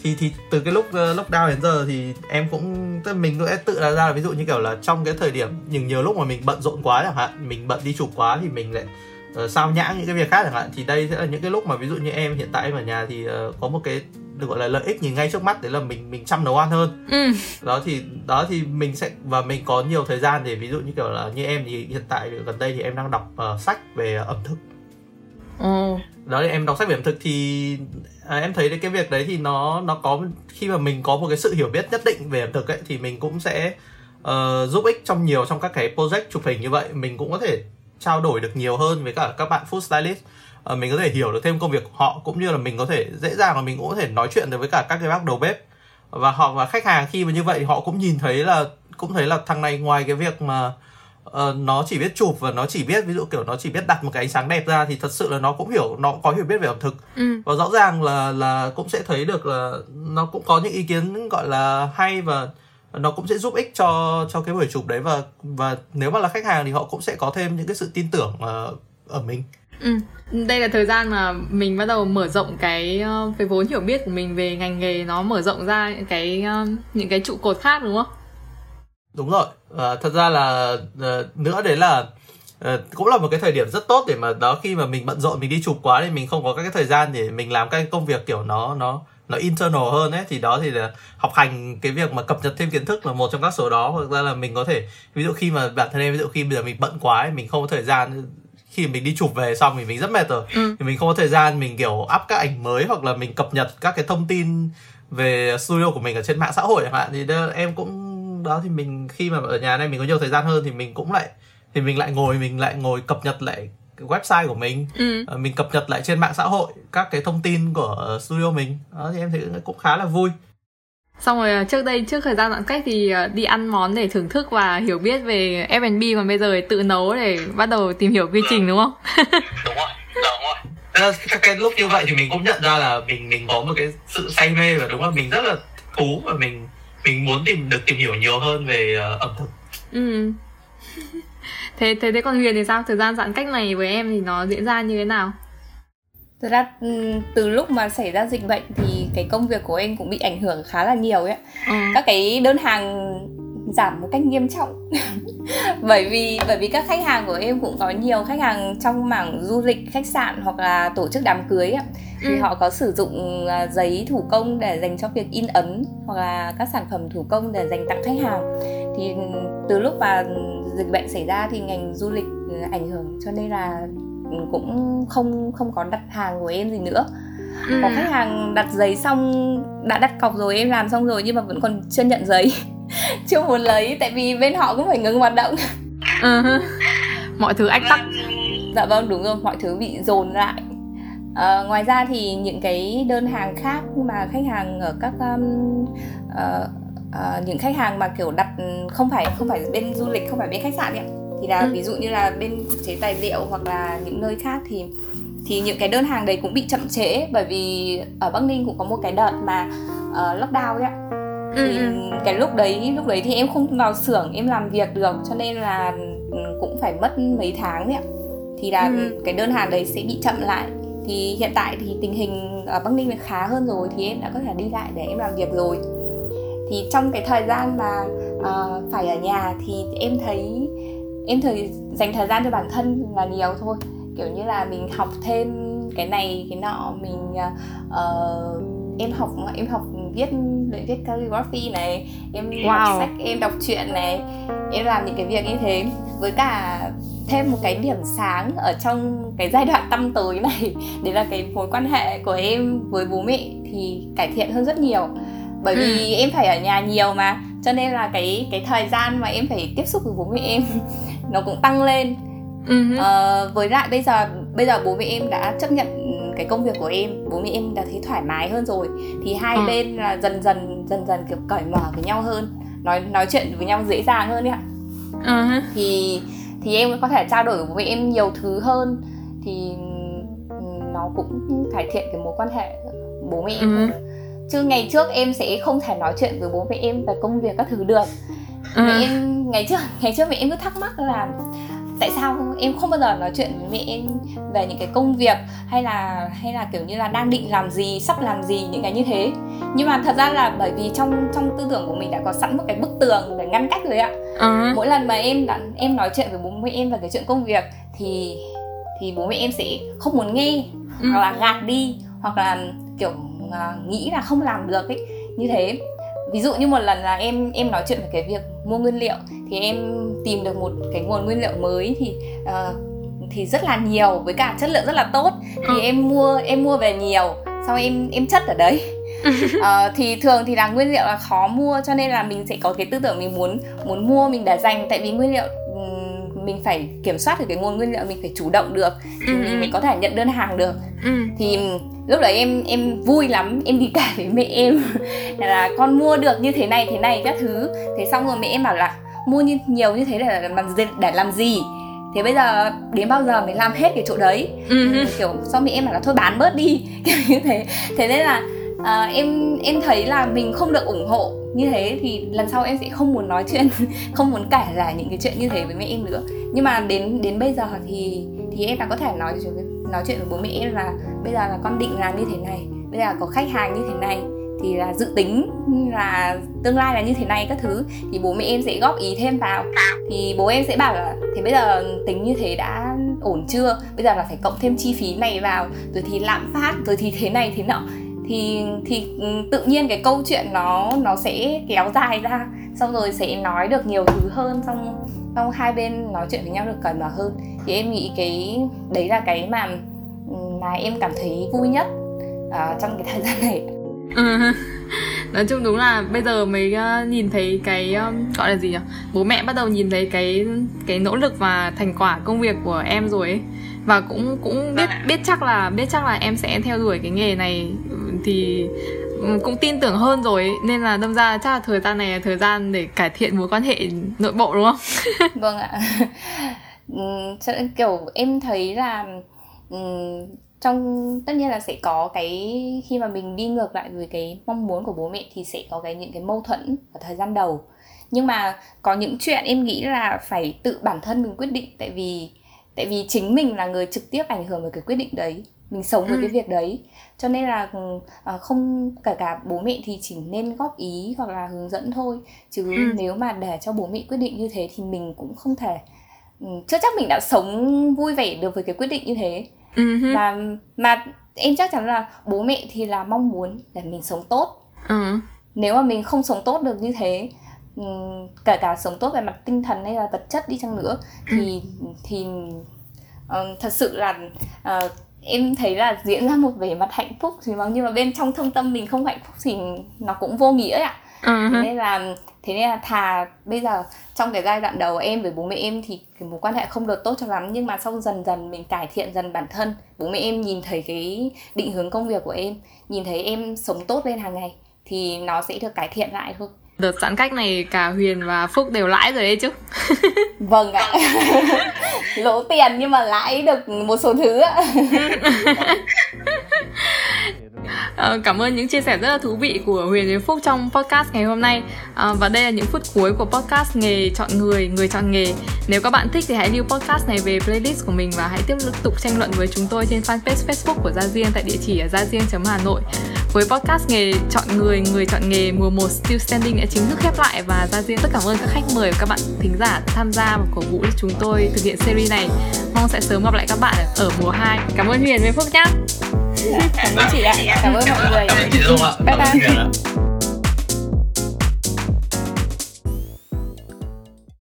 thì thì từ cái lúc ờ, lockdown đến giờ thì em cũng tức mình cũng tự ra ra ví dụ như kiểu là trong cái thời điểm nhưng nhiều lúc mà mình bận rộn quá chẳng hạn mình bận đi chụp quá thì mình lại uh, sao nhãng những cái việc khác chẳng hạn thì đây sẽ là những cái lúc mà ví dụ như em hiện tại em ở nhà thì uh, có một cái được gọi là lợi ích nhìn ngay trước mắt đấy là mình mình chăm nấu ăn hơn ừ. đó thì đó thì mình sẽ và mình có nhiều thời gian để ví dụ như kiểu là như em thì hiện tại gần đây thì em đang đọc uh, sách về ẩm thực ừ. đó thì em đọc sách về ẩm thực thì à, em thấy cái việc đấy thì nó nó có khi mà mình có một cái sự hiểu biết nhất định về ẩm thực ấy thì mình cũng sẽ uh, giúp ích trong nhiều trong các cái project chụp hình như vậy mình cũng có thể trao đổi được nhiều hơn với cả các bạn food stylist. Uh, mình có thể hiểu được thêm công việc của họ cũng như là mình có thể dễ dàng là mình cũng có thể nói chuyện được với cả các cái bác đầu bếp. Và họ và khách hàng khi mà như vậy thì họ cũng nhìn thấy là cũng thấy là thằng này ngoài cái việc mà uh, nó chỉ biết chụp và nó chỉ biết ví dụ kiểu nó chỉ biết đặt một cái ánh sáng đẹp ra thì thật sự là nó cũng hiểu nó có hiểu biết về ẩm thực. Ừ. và rõ ràng là là cũng sẽ thấy được là nó cũng có những ý kiến gọi là hay và nó cũng sẽ giúp ích cho cho cái buổi chụp đấy và và nếu mà là khách hàng thì họ cũng sẽ có thêm những cái sự tin tưởng uh, ở mình Ừ. Đây là thời gian mà mình bắt đầu mở rộng cái uh, cái vốn hiểu biết của mình về ngành nghề nó mở rộng ra những cái uh, những cái trụ cột khác đúng không? Đúng rồi. Uh, thật ra là uh, nữa đấy là uh, cũng là một cái thời điểm rất tốt để mà đó khi mà mình bận rộn mình đi chụp quá thì mình không có các cái thời gian để mình làm các công việc kiểu nó nó nó internal hơn ấy thì đó thì là học hành cái việc mà cập nhật thêm kiến thức là một trong các số đó hoặc ra là mình có thể ví dụ khi mà bản thân em ví dụ khi bây giờ mình bận quá ấy, mình không có thời gian khi mình đi chụp về xong thì mình rất mệt rồi ừ. thì mình không có thời gian mình kiểu up các ảnh mới hoặc là mình cập nhật các cái thông tin về studio của mình ở trên mạng xã hội chẳng hạn thì đó, em cũng đó thì mình khi mà ở nhà này mình có nhiều thời gian hơn thì mình cũng lại thì mình lại ngồi mình lại ngồi cập nhật lại website của mình ừ. Ờ, mình cập nhật lại trên mạng xã hội các cái thông tin của studio mình. Đó thì em thấy cũng khá là vui. Xong rồi ờ, trước đây trước thời gian giãn cách thì ờ, đi ăn món để thưởng thức và hiểu biết về F&B còn bây giờ tự nấu để bắt đầu tìm hiểu quy trình đúng không? Đúng rồi đúng rồi. Cái lúc như vậy thì mình cũng nhận ra là mình mình có một cái sự say mê và đúng là mình rất là thú và mình mình muốn tìm được tìm hiểu nhiều hơn về uh, ẩm thực. Ừ thế thế thế còn huyền thì sao thời gian giãn cách này với em thì nó diễn ra như thế nào Thực ra ừ, từ lúc mà xảy ra dịch bệnh thì cái công việc của em cũng bị ảnh hưởng khá là nhiều ấy. Ừ. Các cái đơn hàng giảm một cách nghiêm trọng bởi vì bởi vì các khách hàng của em cũng có nhiều khách hàng trong mảng du lịch khách sạn hoặc là tổ chức đám cưới ấy, thì ừ. họ có sử dụng à, giấy thủ công để dành cho việc in ấn hoặc là các sản phẩm thủ công để dành tặng khách hàng thì từ lúc mà dịch bệnh xảy ra thì ngành du lịch ảnh hưởng cho nên là cũng không không có đặt hàng của em gì nữa. Ừ. có khách hàng đặt giấy xong đã đặt cọc rồi em làm xong rồi nhưng mà vẫn còn chưa nhận giấy. Chưa muốn lấy tại vì bên họ cũng phải ngừng hoạt động. Uh-huh. mọi thứ ách tắc. Dạ vâng đúng rồi mọi thứ bị dồn lại. À, ngoài ra thì những cái đơn hàng khác mà khách hàng ở các um, uh, uh, những khách hàng mà kiểu đặt không phải không phải bên du lịch không phải bên khách sạn ấy thì là ừ. ví dụ như là bên chế tài liệu hoặc là những nơi khác thì thì những cái đơn hàng đấy cũng bị chậm trễ bởi vì ở Bắc Ninh cũng có một cái đợt mà uh, lockdown đấy ạ ừ, thì ừ. cái lúc đấy lúc đấy thì em không vào xưởng em làm việc được cho nên là ừ, cũng phải mất mấy tháng đấy ạ thì là ừ. cái đơn hàng đấy sẽ bị chậm lại thì hiện tại thì tình hình ở Bắc Ninh khá hơn rồi thì em đã có thể đi lại để em làm việc rồi thì trong cái thời gian mà uh, phải ở nhà thì em thấy em thời dành thời gian cho bản thân là nhiều thôi. Kiểu như là mình học thêm cái này cái nọ mình uh, em học em học viết luyện viết calligraphy này em wow. đọc sách em đọc truyện này em làm những cái việc như thế. Với cả thêm một cái điểm sáng ở trong cái giai đoạn tâm tối này đấy là cái mối quan hệ của em với bố mẹ thì cải thiện hơn rất nhiều bởi vì ừ. em phải ở nhà nhiều mà cho nên là cái cái thời gian mà em phải tiếp xúc với bố mẹ em nó cũng tăng lên uh-huh. uh, với lại bây giờ bây giờ bố mẹ em đã chấp nhận cái công việc của em bố mẹ em đã thấy thoải mái hơn rồi thì hai uh. bên là dần dần dần dần kiểu cởi mở với nhau hơn nói nói chuyện với nhau dễ dàng hơn đấy ạ uh-huh. thì thì em có thể trao đổi với bố mẹ em nhiều thứ hơn thì nó cũng cải thiện cái mối quan hệ bố mẹ em uh-huh. Chứ ngày trước em sẽ không thể nói chuyện với bố mẹ em về công việc các thứ được uh-huh. mẹ em ngày trước ngày trước mẹ em cứ thắc mắc là tại sao em không bao giờ nói chuyện với mẹ em về những cái công việc hay là hay là kiểu như là đang định làm gì sắp làm gì những cái như thế nhưng mà thật ra là bởi vì trong trong tư tưởng của mình đã có sẵn một cái bức tường để ngăn cách rồi ạ uh-huh. mỗi lần mà em đã, em nói chuyện với bố mẹ em về cái chuyện công việc thì thì bố mẹ em sẽ không muốn nghe uh-huh. hoặc là gạt đi hoặc là kiểu nghĩ là không làm được ấy như thế. Ví dụ như một lần là em em nói chuyện về cái việc mua nguyên liệu thì em tìm được một cái nguồn nguyên liệu mới thì uh, thì rất là nhiều với cả chất lượng rất là tốt. Thì ừ. em mua em mua về nhiều sau em em chất ở đấy. Uh, thì thường thì là nguyên liệu là khó mua cho nên là mình sẽ có cái tư tưởng mình muốn muốn mua mình để dành. Tại vì nguyên liệu mình phải kiểm soát được cái nguồn nguyên liệu mình phải chủ động được thì mình mới có thể nhận đơn hàng được. Thì lúc đấy em em vui lắm em đi cả với mẹ em. Là con mua được như thế này thế này các thứ. Thế xong rồi mẹ em bảo là mua như nhiều như thế để làm gì để làm gì? Thế bây giờ đến bao giờ mới làm hết cái chỗ đấy? Uh-huh. kiểu sau mẹ em bảo là thôi bán bớt đi. Kiểu như thế. Thế nên là uh, em em thấy là mình không được ủng hộ như thế thì lần sau em sẽ không muốn nói chuyện không muốn kể lại những cái chuyện như thế với mẹ em nữa. Nhưng mà đến đến bây giờ thì thì em đã có thể nói nói chuyện với bố mẹ em là bây giờ là con định làm như thế này, bây giờ có khách hàng như thế này thì là dự tính là tương lai là như thế này các thứ. Thì bố mẹ em sẽ góp ý thêm vào. Thì bố em sẽ bảo là, thế bây giờ tính như thế đã ổn chưa? Bây giờ là phải cộng thêm chi phí này vào, rồi thì lạm phát, rồi thì thế này thế nọ. Thì thì ừ, tự nhiên cái câu chuyện nó nó sẽ kéo dài ra, xong rồi sẽ nói được nhiều thứ hơn, xong xong hai bên nói chuyện với nhau được cởi mở hơn thì em nghĩ cái đấy là cái mà ừ, mà em cảm thấy vui nhất uh, trong cái thời gian này ừ. nói chung đúng là bây giờ mới uh, nhìn thấy cái um, gọi là gì nhỉ bố mẹ bắt đầu nhìn thấy cái cái nỗ lực và thành quả công việc của em rồi ấy và cũng cũng biết biết chắc là biết chắc là em sẽ theo đuổi cái nghề này thì ừ, cũng tin tưởng hơn rồi ấy. nên là đâm ra chắc là thời gian này là thời gian để cải thiện mối quan hệ nội bộ đúng không? vâng ạ. Kiểu em thấy là trong tất nhiên là sẽ có cái khi mà mình đi ngược lại với cái mong muốn của bố mẹ thì sẽ có cái những cái mâu thuẫn ở thời gian đầu nhưng mà có những chuyện em nghĩ là phải tự bản thân mình quyết định tại vì tại vì chính mình là người trực tiếp ảnh hưởng với cái quyết định đấy mình sống với ừ. cái việc đấy cho nên là uh, không cả cả bố mẹ thì chỉ nên góp ý hoặc là hướng dẫn thôi chứ ừ. nếu mà để cho bố mẹ quyết định như thế thì mình cũng không thể um, chưa chắc mình đã sống vui vẻ được với cái quyết định như thế uh-huh. và mà em chắc chắn là bố mẹ thì là mong muốn để mình sống tốt uh-huh. nếu mà mình không sống tốt được như thế kể cả sống tốt về mặt tinh thần hay là vật chất đi chăng nữa thì uh-huh. thì uh, thật sự là uh, em thấy là diễn ra một vẻ mặt hạnh phúc thì mà nhưng mà bên trong thâm tâm mình không hạnh phúc thì nó cũng vô nghĩa ạ uh-huh. nên là thế nên là thà bây giờ trong cái giai đoạn đầu em với bố mẹ em thì cái mối quan hệ không được tốt cho lắm nhưng mà sau dần dần mình cải thiện dần bản thân bố mẹ em nhìn thấy cái định hướng công việc của em nhìn thấy em sống tốt lên hàng ngày thì nó sẽ được cải thiện lại thôi. Đợt giãn cách này cả Huyền và Phúc đều lãi rồi đấy chứ. Vâng ạ. Lỗ tiền nhưng mà lãi được một số thứ ạ Ờ, cảm ơn những chia sẻ rất là thú vị của Huyền với Phúc trong podcast ngày hôm nay. À, Và đây là những phút cuối của podcast nghề chọn người, người chọn nghề. Nếu các bạn thích thì hãy lưu podcast này về playlist của mình Và hãy tiếp tục tranh luận với chúng tôi trên fanpage Facebook của Gia Diên tại địa chỉ ở gia diên.hà nội. Với podcast nghề chọn người, người chọn nghề mùa 1 Still Standing đã chính thức khép lại Và Gia Diên rất cảm ơn các khách mời và các bạn thính giả tham gia và cổ vũ cho chúng tôi thực hiện series này. Mong sẽ sớm gặp lại các bạn ở mùa 2 Cảm ơn Huyền với Phúc nhé cảm ơn chị ạ cảm ơn mọi người bye bye